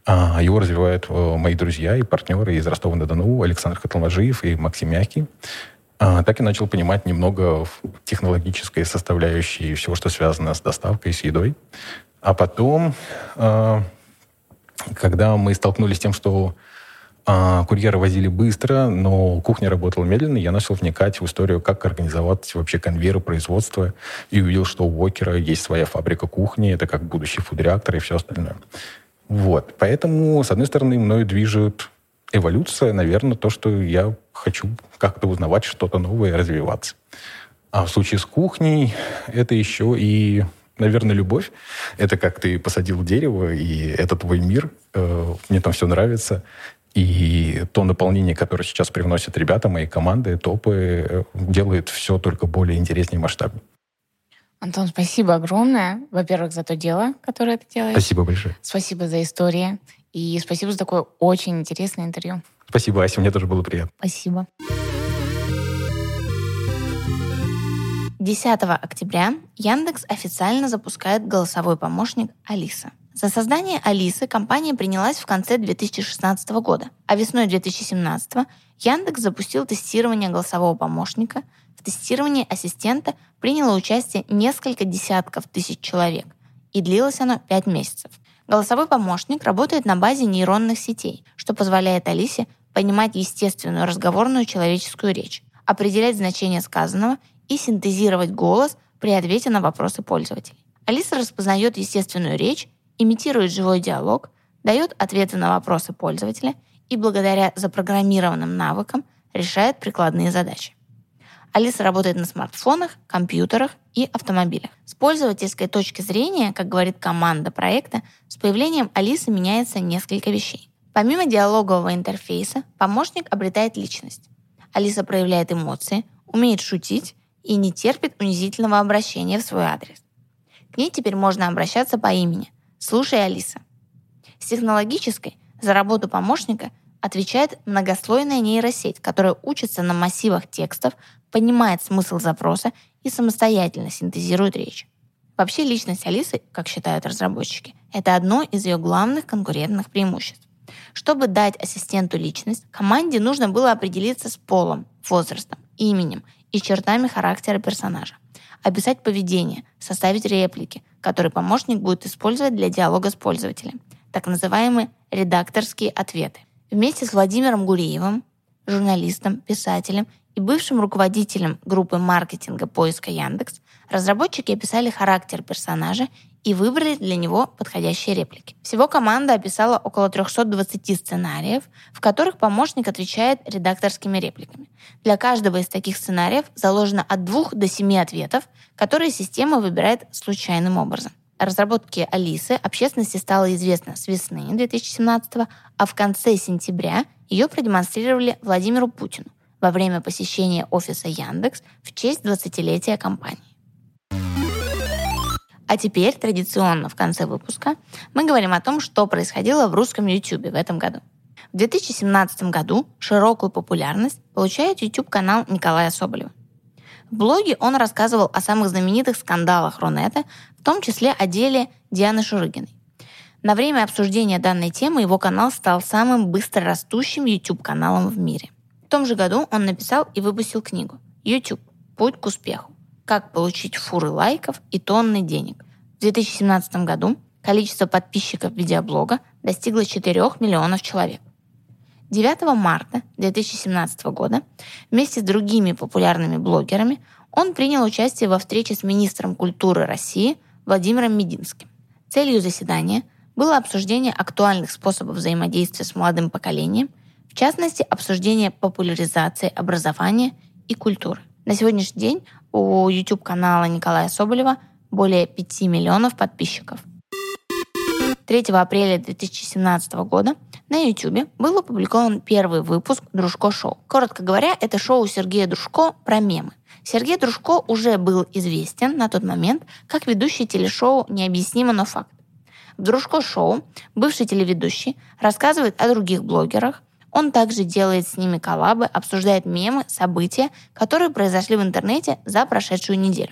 А, его развивают э, мои друзья и партнеры из Ростова-на-Дону, Александр Хаталмажиев и Максим Мягкий. А, так и начал понимать немного технологической составляющей всего, что связано с доставкой, с едой. А потом, а, когда мы столкнулись с тем, что а, курьеры возили быстро, но кухня работала медленно, я начал вникать в историю, как организовать вообще конвейер производства, и увидел, что у Уокера есть своя фабрика кухни, это как будущий фудреактор и все остальное. Вот. Поэтому, с одной стороны, мною движет эволюция, наверное, то, что я хочу как-то узнавать что-то новое и развиваться. А в случае с кухней это еще и, наверное, любовь. Это как ты посадил дерево, и это твой мир. Э, мне там все нравится. И то наполнение, которое сейчас привносят ребята, мои команды, топы, э, делает все только более интереснее и масштабнее. Антон, спасибо огромное. Во-первых, за то дело, которое ты делаешь. Спасибо большое. Спасибо за истории. И спасибо за такое очень интересное интервью. Спасибо, Ася, мне тоже было приятно. Спасибо. 10 октября Яндекс официально запускает голосовой помощник Алиса. За создание Алисы компания принялась в конце 2016 года, а весной 2017 Яндекс запустил тестирование голосового помощника. В тестировании ассистента приняло участие несколько десятков тысяч человек, и длилось оно 5 месяцев. Голосовой помощник работает на базе нейронных сетей, что позволяет Алисе понимать естественную разговорную человеческую речь, определять значение сказанного и синтезировать голос при ответе на вопросы пользователей. Алиса распознает естественную речь, имитирует живой диалог, дает ответы на вопросы пользователя и благодаря запрограммированным навыкам решает прикладные задачи. Алиса работает на смартфонах, компьютерах и автомобилях. С пользовательской точки зрения, как говорит команда проекта, с появлением Алисы меняется несколько вещей. Помимо диалогового интерфейса, помощник обретает личность. Алиса проявляет эмоции, умеет шутить и не терпит унизительного обращения в свой адрес. К ней теперь можно обращаться по имени. «Слушай, Алиса». С технологической за работу помощника отвечает многослойная нейросеть, которая учится на массивах текстов, понимает смысл запроса и самостоятельно синтезирует речь. Вообще личность Алисы, как считают разработчики, это одно из ее главных конкурентных преимуществ. Чтобы дать ассистенту личность, команде нужно было определиться с полом, возрастом, именем и чертами характера персонажа, описать поведение, составить реплики, которые помощник будет использовать для диалога с пользователем, так называемые редакторские ответы. Вместе с Владимиром Гуриевым, журналистом, писателем и бывшим руководителем группы маркетинга поиска Яндекс, разработчики описали характер персонажа и выбрали для него подходящие реплики. Всего команда описала около 320 сценариев, в которых помощник отвечает редакторскими репликами. Для каждого из таких сценариев заложено от двух до семи ответов, которые система выбирает случайным образом. О разработке Алисы общественности стало известно с весны 2017 а в конце сентября ее продемонстрировали Владимиру Путину во время посещения офиса Яндекс в честь 20-летия компании. А теперь, традиционно в конце выпуска, мы говорим о том, что происходило в русском YouTube в этом году. В 2017 году широкую популярность получает YouTube-канал Николая Соболева. В блоге он рассказывал о самых знаменитых скандалах Рунета, в том числе о деле Дианы Шурыгиной. На время обсуждения данной темы его канал стал самым быстро растущим YouTube-каналом в мире. Том же году он написал и выпустил книгу «YouTube. Путь к успеху. Как получить фуры лайков и тонны денег. В 2017 году количество подписчиков видеоблога достигло 4 миллионов человек. 9 марта 2017 года вместе с другими популярными блогерами он принял участие во встрече с министром культуры России Владимиром Мединским. Целью заседания было обсуждение актуальных способов взаимодействия с молодым поколением, в частности, обсуждение популяризации образования и культуры. На сегодняшний день у YouTube-канала Николая Соболева более 5 миллионов подписчиков. 3 апреля 2017 года на YouTube был опубликован первый выпуск «Дружко шоу». Коротко говоря, это шоу Сергея Дружко про мемы. Сергей Дружко уже был известен на тот момент как ведущий телешоу «Необъяснимо, но факт». В «Дружко шоу» бывший телеведущий рассказывает о других блогерах, он также делает с ними коллабы, обсуждает мемы, события, которые произошли в интернете за прошедшую неделю.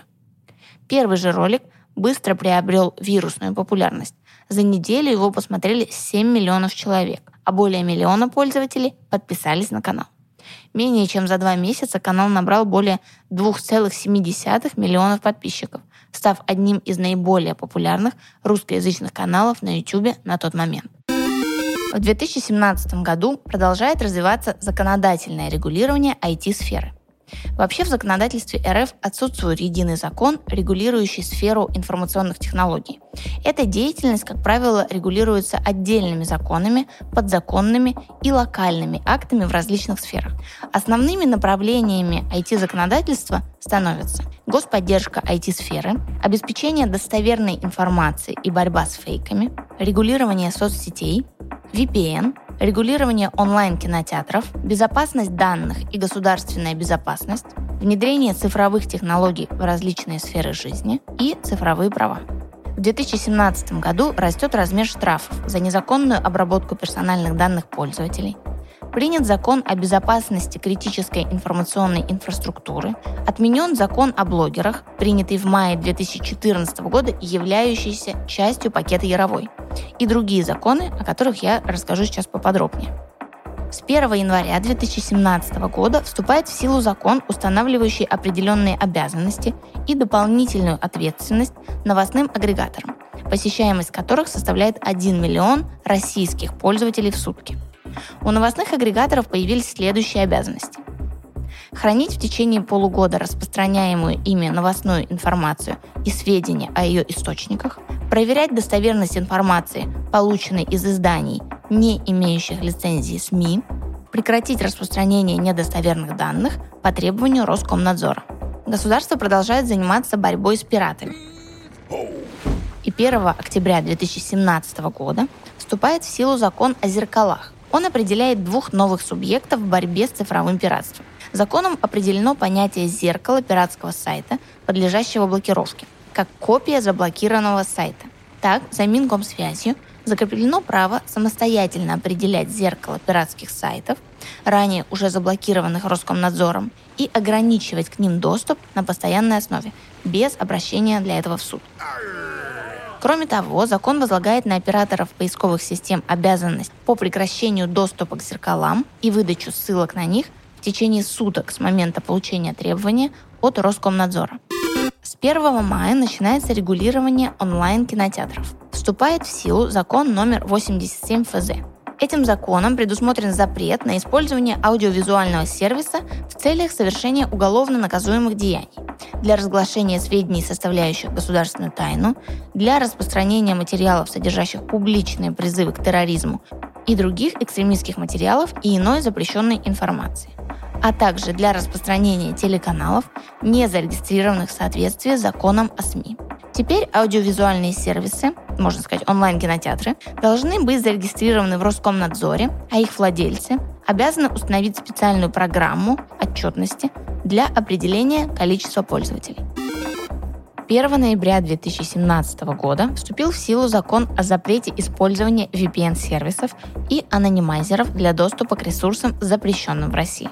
Первый же ролик быстро приобрел вирусную популярность. За неделю его посмотрели 7 миллионов человек, а более миллиона пользователей подписались на канал. Менее чем за два месяца канал набрал более 2,7 миллионов подписчиков, став одним из наиболее популярных русскоязычных каналов на YouTube на тот момент. В 2017 году продолжает развиваться законодательное регулирование IT-сферы. Вообще в законодательстве РФ отсутствует единый закон, регулирующий сферу информационных технологий. Эта деятельность, как правило, регулируется отдельными законами, подзаконными и локальными актами в различных сферах. Основными направлениями IT-законодательства становятся господдержка IT-сферы, обеспечение достоверной информации и борьба с фейками, регулирование соцсетей, VPN, регулирование онлайн-кинотеатров, безопасность данных и государственная безопасность, внедрение цифровых технологий в различные сферы жизни и цифровые права. В 2017 году растет размер штрафов за незаконную обработку персональных данных пользователей, принят закон о безопасности критической информационной инфраструктуры, отменен закон о блогерах, принятый в мае 2014 года и являющийся частью пакета Яровой, и другие законы, о которых я расскажу сейчас поподробнее. С 1 января 2017 года вступает в силу закон, устанавливающий определенные обязанности и дополнительную ответственность новостным агрегаторам, посещаемость которых составляет 1 миллион российских пользователей в сутки – у новостных агрегаторов появились следующие обязанности. Хранить в течение полугода распространяемую ими новостную информацию и сведения о ее источниках, проверять достоверность информации, полученной из изданий, не имеющих лицензии СМИ, прекратить распространение недостоверных данных по требованию Роскомнадзора. Государство продолжает заниматься борьбой с пиратами. И 1 октября 2017 года вступает в силу закон о зеркалах, он определяет двух новых субъектов в борьбе с цифровым пиратством. Законом определено понятие зеркала пиратского сайта, подлежащего блокировке, как копия заблокированного сайта. Так, за Минкомсвязью закреплено право самостоятельно определять зеркало пиратских сайтов, ранее уже заблокированных Роскомнадзором, и ограничивать к ним доступ на постоянной основе, без обращения для этого в суд. Кроме того, закон возлагает на операторов поисковых систем обязанность по прекращению доступа к зеркалам и выдачу ссылок на них в течение суток с момента получения требования от Роскомнадзора. С 1 мая начинается регулирование онлайн-кинотеатров. Вступает в силу закон номер 87 ФЗ. Этим законом предусмотрен запрет на использование аудиовизуального сервиса в целях совершения уголовно наказуемых деяний, для разглашения сведений, составляющих государственную тайну, для распространения материалов, содержащих публичные призывы к терроризму и других экстремистских материалов и иной запрещенной информации а также для распространения телеканалов, не зарегистрированных в соответствии с законом о СМИ. Теперь аудиовизуальные сервисы, можно сказать онлайн-кинотеатры, должны быть зарегистрированы в Роскомнадзоре, а их владельцы обязаны установить специальную программу отчетности для определения количества пользователей. 1 ноября 2017 года вступил в силу закон о запрете использования VPN-сервисов и анонимайзеров для доступа к ресурсам, запрещенным в России.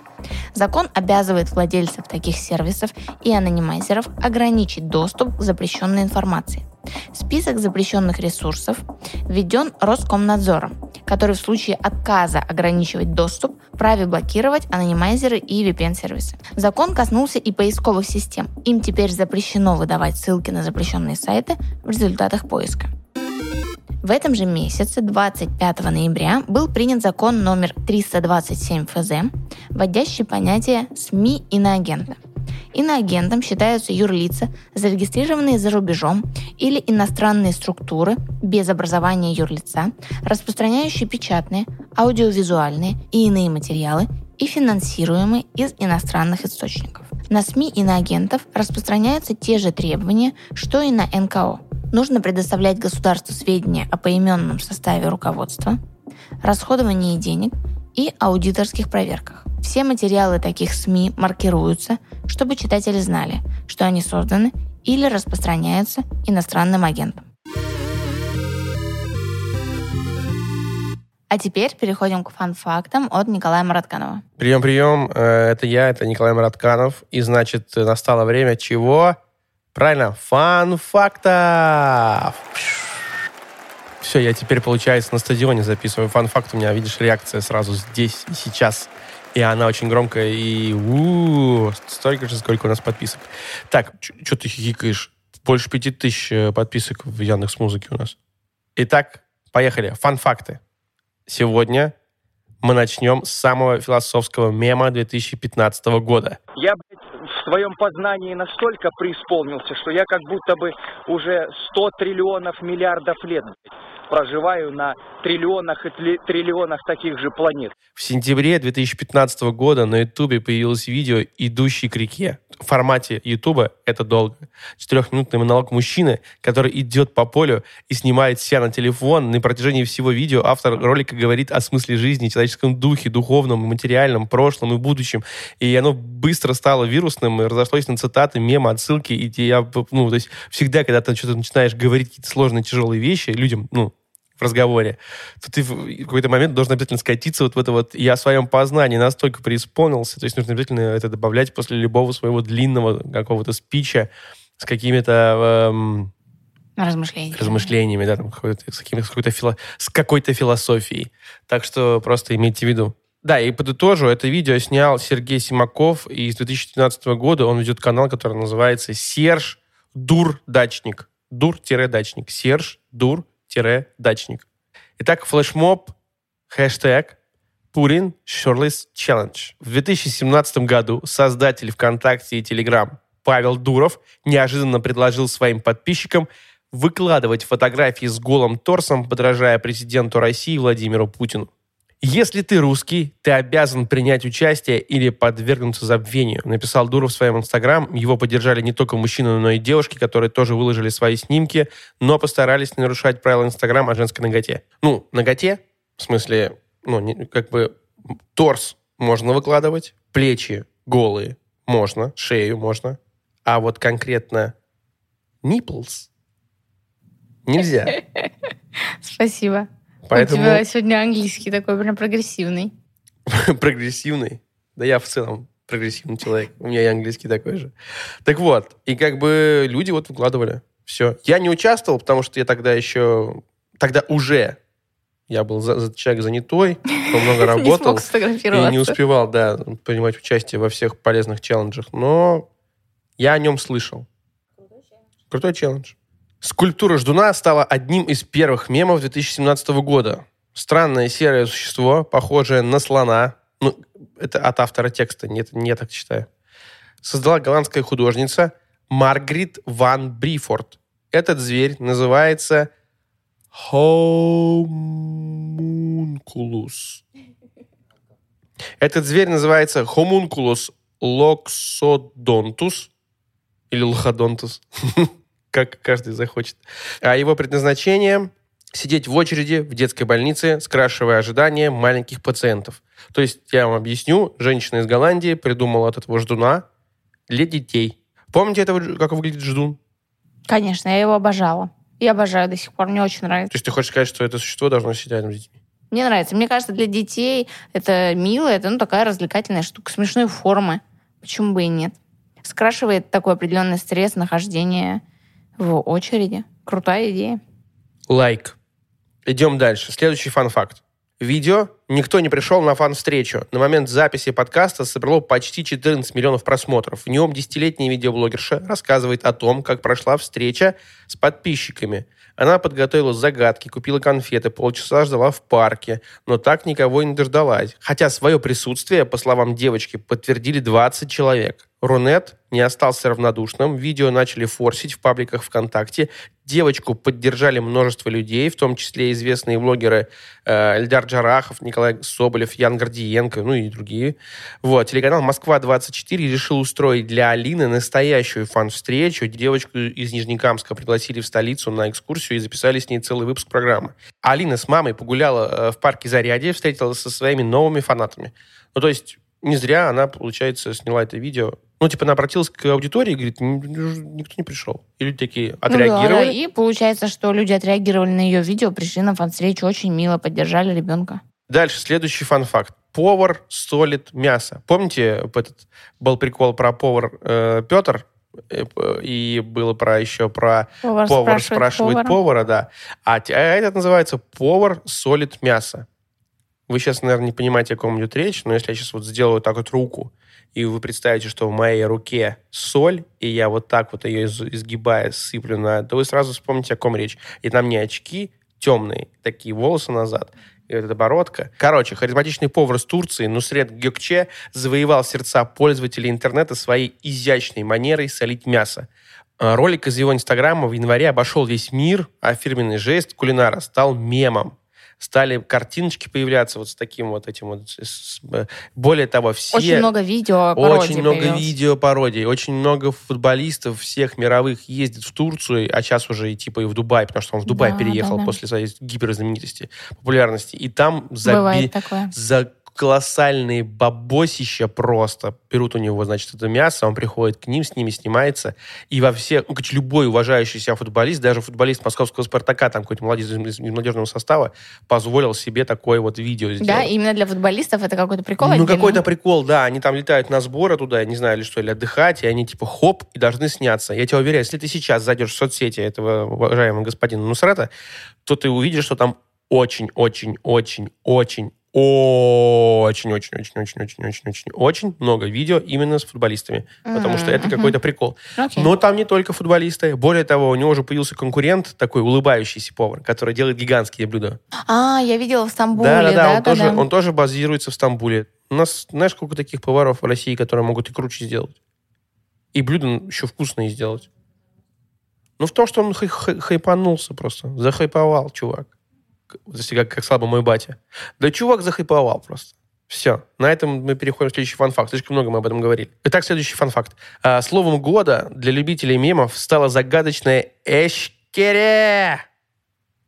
Закон обязывает владельцев таких сервисов и анонимайзеров ограничить доступ к запрещенной информации. Список запрещенных ресурсов введен Роскомнадзором, который в случае отказа ограничивать доступ вправе блокировать анонимайзеры и VPN-сервисы. Закон коснулся и поисковых систем. Им теперь запрещено выдавать ссылки на запрещенные сайты в результатах поиска. В этом же месяце, 25 ноября, был принят закон номер 327 ФЗ, вводящий понятие СМИ иноагента – Иноагентом считаются юрлица, зарегистрированные за рубежом или иностранные структуры без образования юрлица, распространяющие печатные, аудиовизуальные и иные материалы и финансируемые из иностранных источников. На СМИ иноагентов распространяются те же требования, что и на НКО. Нужно предоставлять государству сведения о поименном составе руководства, расходовании денег и аудиторских проверках. Все материалы таких СМИ маркируются, чтобы читатели знали, что они созданы или распространяются иностранным агентом. А теперь переходим к фан-фактам от Николая Маратканова. Прием, прием. Э, это я, это Николай Маратканов. И, значит, настало время чего? Правильно, фан-фактов. Все, я теперь, получается, на стадионе записываю фан-факт. У меня, видишь, реакция сразу здесь и сейчас. И она очень громкая, и у столько же, сколько у нас подписок. Так, что ты хихикаешь? Больше пяти тысяч э, подписок в Яндекс Музыке у нас. Итак, поехали. Фан-факты. Сегодня мы начнем с самого философского мема 2015 года. Я, блядь, в своем познании настолько преисполнился, что я как будто бы уже 100 триллионов миллиардов лет проживаю на триллионах и триллионах таких же планет. В сентябре 2015 года на Ютубе появилось видео «Идущий к реке». В формате Ютуба это долго. Четырехминутный монолог мужчины, который идет по полю и снимает себя на телефон. На протяжении всего видео автор ролика говорит о смысле жизни, человеческом духе, духовном, материальном, прошлом и будущем. И оно быстро стало вирусным и разошлось на цитаты, мемы, отсылки. И я, ну, то есть всегда, когда ты что-то начинаешь говорить какие-то сложные, тяжелые вещи людям, ну, в разговоре, то ты в какой-то момент должен обязательно скатиться вот в это вот «я о своем познании настолько преисполнился», то есть нужно обязательно это добавлять после любого своего длинного какого-то спича с какими-то... Эм, Размышлениями. Размышлениями, да, там, с, какими, с, какой-то фило, с какой-то философией. Так что просто имейте в виду. Да, и подытожу, это видео снял Сергей Симаков, и с 2012 года он ведет канал, который называется «Серж Дур Дачник». Дур-дачник. Серж Дур дачник. Итак, флешмоб, хэштег Пурин Shirtless Challenge. В 2017 году создатель ВКонтакте и Телеграм Павел Дуров неожиданно предложил своим подписчикам выкладывать фотографии с голым торсом, подражая президенту России Владимиру Путину. Если ты русский, ты обязан принять участие или подвергнуться забвению, написал Дуров в своем инстаграм. Его поддержали не только мужчины, но и девушки, которые тоже выложили свои снимки, но постарались не нарушать правила инстаграм о женской ноготе. Ну, ноготе, в смысле, ну, не, как бы торс можно выкладывать, плечи голые можно, шею можно, а вот конкретно nipples нельзя. Спасибо. Поэтому... У тебя сегодня английский такой прям прогрессивный. прогрессивный? Да я в целом прогрессивный человек. У меня и английский такой же. Так вот, и как бы люди вот выкладывали. Все. Я не участвовал, потому что я тогда еще... Тогда уже я был за, за, человек занятой, много работал. и не успевал, да, принимать участие во всех полезных челленджах. Но я о нем слышал. Крутой челлендж. Скульптура ждуна стала одним из первых мемов 2017 года. Странное серое существо, похожее на слона. Ну, это от автора текста, нет, не так читаю. Создала голландская художница Маргарет ван Брифорд. Этот зверь называется Homunculus. Этот зверь называется Homunculus loxodontus или лоходонтус. как каждый захочет. А его предназначение – сидеть в очереди в детской больнице, скрашивая ожидания маленьких пациентов. То есть, я вам объясню, женщина из Голландии придумала от этого ждуна для детей. Помните, этого, как выглядит ждун? Конечно, я его обожала. Я обожаю до сих пор, мне очень нравится. То есть ты хочешь сказать, что это существо должно сидеть рядом с детьми? Мне нравится. Мне кажется, для детей это мило, это ну, такая развлекательная штука, смешной формы. Почему бы и нет? Скрашивает такой определенный стресс нахождения в очереди. Крутая идея. Лайк. Идем дальше. Следующий фан-факт. Видео «Никто не пришел на фан-встречу». На момент записи подкаста собрало почти 14 миллионов просмотров. В нем десятилетняя видеоблогерша рассказывает о том, как прошла встреча с подписчиками. Она подготовила загадки, купила конфеты, полчаса ждала в парке, но так никого и не дождалась. Хотя свое присутствие, по словам девочки, подтвердили 20 человек. Рунет не остался равнодушным. Видео начали форсить в пабликах ВКонтакте. Девочку поддержали множество людей, в том числе известные блогеры э, Эльдар Джарахов, Николай Соболев, Ян Гордиенко, ну и другие. Вот. Телеканал «Москва-24» решил устроить для Алины настоящую фан-встречу. Девочку из Нижнекамска пригласили в столицу на экскурсию и записали с ней целый выпуск программы. Алина с мамой погуляла э, в парке Зарядье, встретилась со своими новыми фанатами. Ну, то есть не зря она, получается, сняла это видео ну, типа, она обратилась к аудитории и говорит, никто не пришел. И люди такие отреагировали. Ну, да, и получается, что люди отреагировали на ее видео, пришли на фан-встречу, очень мило поддержали ребенка. Дальше, следующий фан-факт. Повар солит мясо. Помните, этот был прикол про повар э, Петр? Э, и было про еще про повар, повар спрашивает, спрашивает повара. повара, да. А, а этот называется повар солит мясо. Вы сейчас, наверное, не понимаете, о ком идет речь, но если я сейчас вот сделаю так вот руку, и вы представите, что в моей руке соль, и я вот так вот ее изгибая, сыплю на... то вы сразу вспомните, о ком речь. И там не очки темные, такие волосы назад, и вот эта бородка. Короче, харизматичный повар из Турции Нусрет Гёкче завоевал сердца пользователей интернета своей изящной манерой солить мясо. А, Ролик из его инстаграма в январе обошел весь мир, а фирменный жест кулинара стал мемом стали картиночки появляться вот с таким вот этим вот. с- более того, все... Очень много видео пародий Очень много появилось. видео пародий, очень много футболистов всех мировых ездит в Турцию, а сейчас уже и типа и в Дубай, потому что он в Дубай Да, переехал да, да. после своей гиперзнаменитости, популярности. И там заби- за колоссальные бабосища просто. Берут у него, значит, это мясо, он приходит к ним, с ними снимается. И во все, ну, любой уважающий себя футболист, даже футболист московского «Спартака», там какой-то молодец из, молодежного состава, позволил себе такое вот видео сделать. Да, именно для футболистов это какой-то прикол Ну, отдельный? какой-то прикол, да. Они там летают на сборы туда, я не знаю, или что, или отдыхать, и они типа хоп, и должны сняться. Я тебя уверяю, если ты сейчас зайдешь в соцсети этого уважаемого господина Нусрата, то ты увидишь, что там очень-очень-очень-очень очень-очень-очень-очень-очень-очень много видео именно с футболистами. Потому что это Мгм. какой-то прикол. Окей. Но там не только футболисты. Более того, у него уже появился конкурент, такой улыбающийся повар, который делает гигантские блюда. А, я видела в Стамбуле, Да, да, да, да, он, тоже, он тоже базируется в Стамбуле. У нас, знаешь, сколько таких поваров в России, которые могут и круче сделать? И блюда еще вкусные сделать. Ну, в том, что он хай- хай- хайпанулся просто. Захайповал, чувак. Если как, слабо мой батя. Да чувак захайповал просто. Все. На этом мы переходим в следующий фан-факт. Слишком много мы об этом говорили. Итак, следующий фан-факт. А, словом года для любителей мемов стало загадочное «эшкере».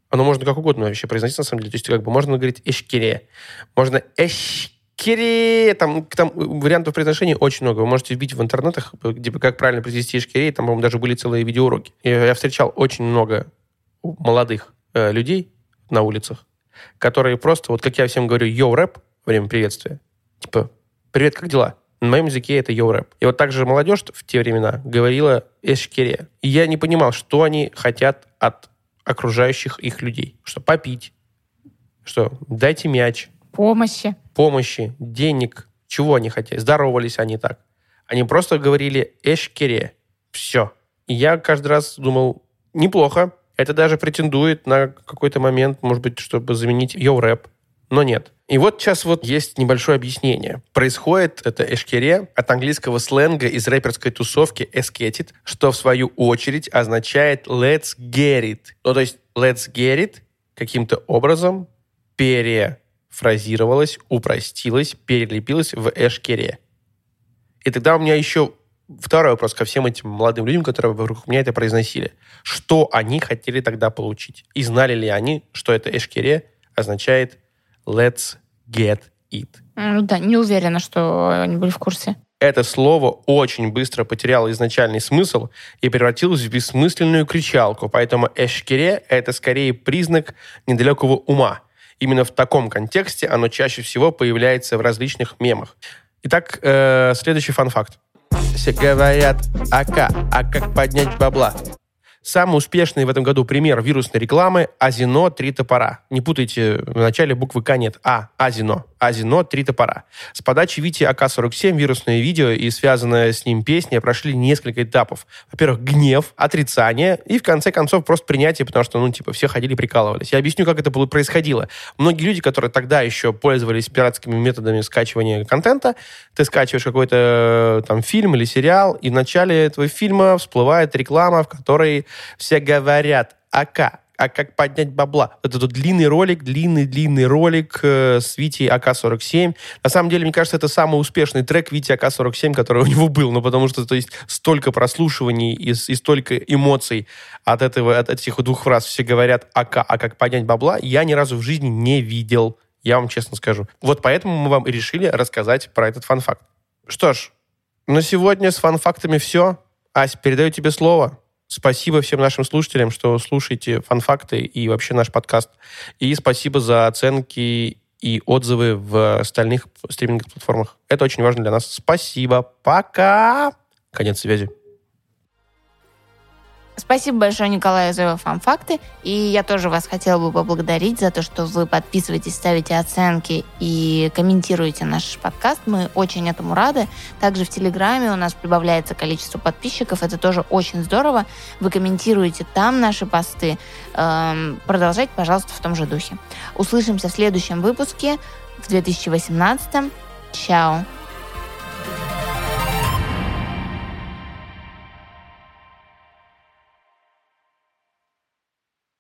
Оно можно как угодно вообще произносить, на самом деле. То есть, как бы можно говорить «эшкере». Можно «эшкере». Там, там вариантов произношения очень много. Вы можете вбить в интернетах, где, как правильно произнести «эшкере». Там, по-моему, даже были целые видеоуроки. Я, я встречал очень много молодых э, людей на улицах, которые просто, вот как я всем говорю, йоу рэп время приветствия. Типа, привет, как дела? На моем языке это йоу рэп. И вот также молодежь в те времена говорила эшкере. И я не понимал, что они хотят от окружающих их людей. Что попить, что дайте мяч, Помощи. помощи, денег, чего они хотели. Здоровались они так. Они просто говорили эшкере. Все. И я каждый раз думал, неплохо. Это даже претендует на какой-то момент, может быть, чтобы заменить йоу-рэп. Но нет. И вот сейчас вот есть небольшое объяснение. Происходит это эшкере от английского сленга из рэперской тусовки esketit, что в свою очередь означает let's get it. Ну, то есть let's get it каким-то образом перефразировалось, упростилось, перелепилось в эшкере. И тогда у меня еще второй вопрос ко всем этим молодым людям, которые вокруг меня это произносили. Что они хотели тогда получить? И знали ли они, что это эшкере означает let's get it? М, Да, не уверена, что они были в курсе. Это слово очень быстро потеряло изначальный смысл и превратилось в бессмысленную кричалку. Поэтому эшкере – это скорее признак недалекого ума. Именно в таком контексте оно чаще всего появляется в различных мемах. Итак, э, следующий фан-факт. Все говорят АК, а как поднять бабла? Самый успешный в этом году пример вирусной рекламы – Азино «Три топора». Не путайте, в начале буквы К нет. А, Азино. Азино «Три топора». С подачи Вити АК-47 вирусное видео и связанная с ним песня прошли несколько этапов. Во-первых, гнев, отрицание и, в конце концов, просто принятие, потому что, ну, типа, все ходили прикалывались. Я объясню, как это было- происходило. Многие люди, которые тогда еще пользовались пиратскими методами скачивания контента, ты скачиваешь какой-то э, там фильм или сериал, и в начале этого фильма всплывает реклама, в которой все говорят АК, а как поднять бабла. Вот этот длинный ролик, длинный-длинный ролик э, с Вити АК-47. На самом деле, мне кажется, это самый успешный трек Вити АК-47, который у него был. Ну, потому что, то есть, столько прослушиваний и, и столько эмоций от, этого, от этих двух фраз. Все говорят АК, а как поднять бабла, я ни разу в жизни не видел. Я вам честно скажу. Вот поэтому мы вам и решили рассказать про этот фан-факт. Что ж, на сегодня с фан-фактами все. Ась, передаю тебе слово. Спасибо всем нашим слушателям, что слушаете фан-факты и вообще наш подкаст. И спасибо за оценки и отзывы в остальных стриминговых платформах. Это очень важно для нас. Спасибо. Пока. Конец связи. Спасибо большое Николаю за его фан-факты. И я тоже вас хотела бы поблагодарить за то, что вы подписываетесь, ставите оценки и комментируете наш подкаст. Мы очень этому рады. Также в Телеграме у нас прибавляется количество подписчиков. Это тоже очень здорово. Вы комментируете там наши посты. Эм, продолжайте, пожалуйста, в том же духе. Услышимся в следующем выпуске в 2018. Чао!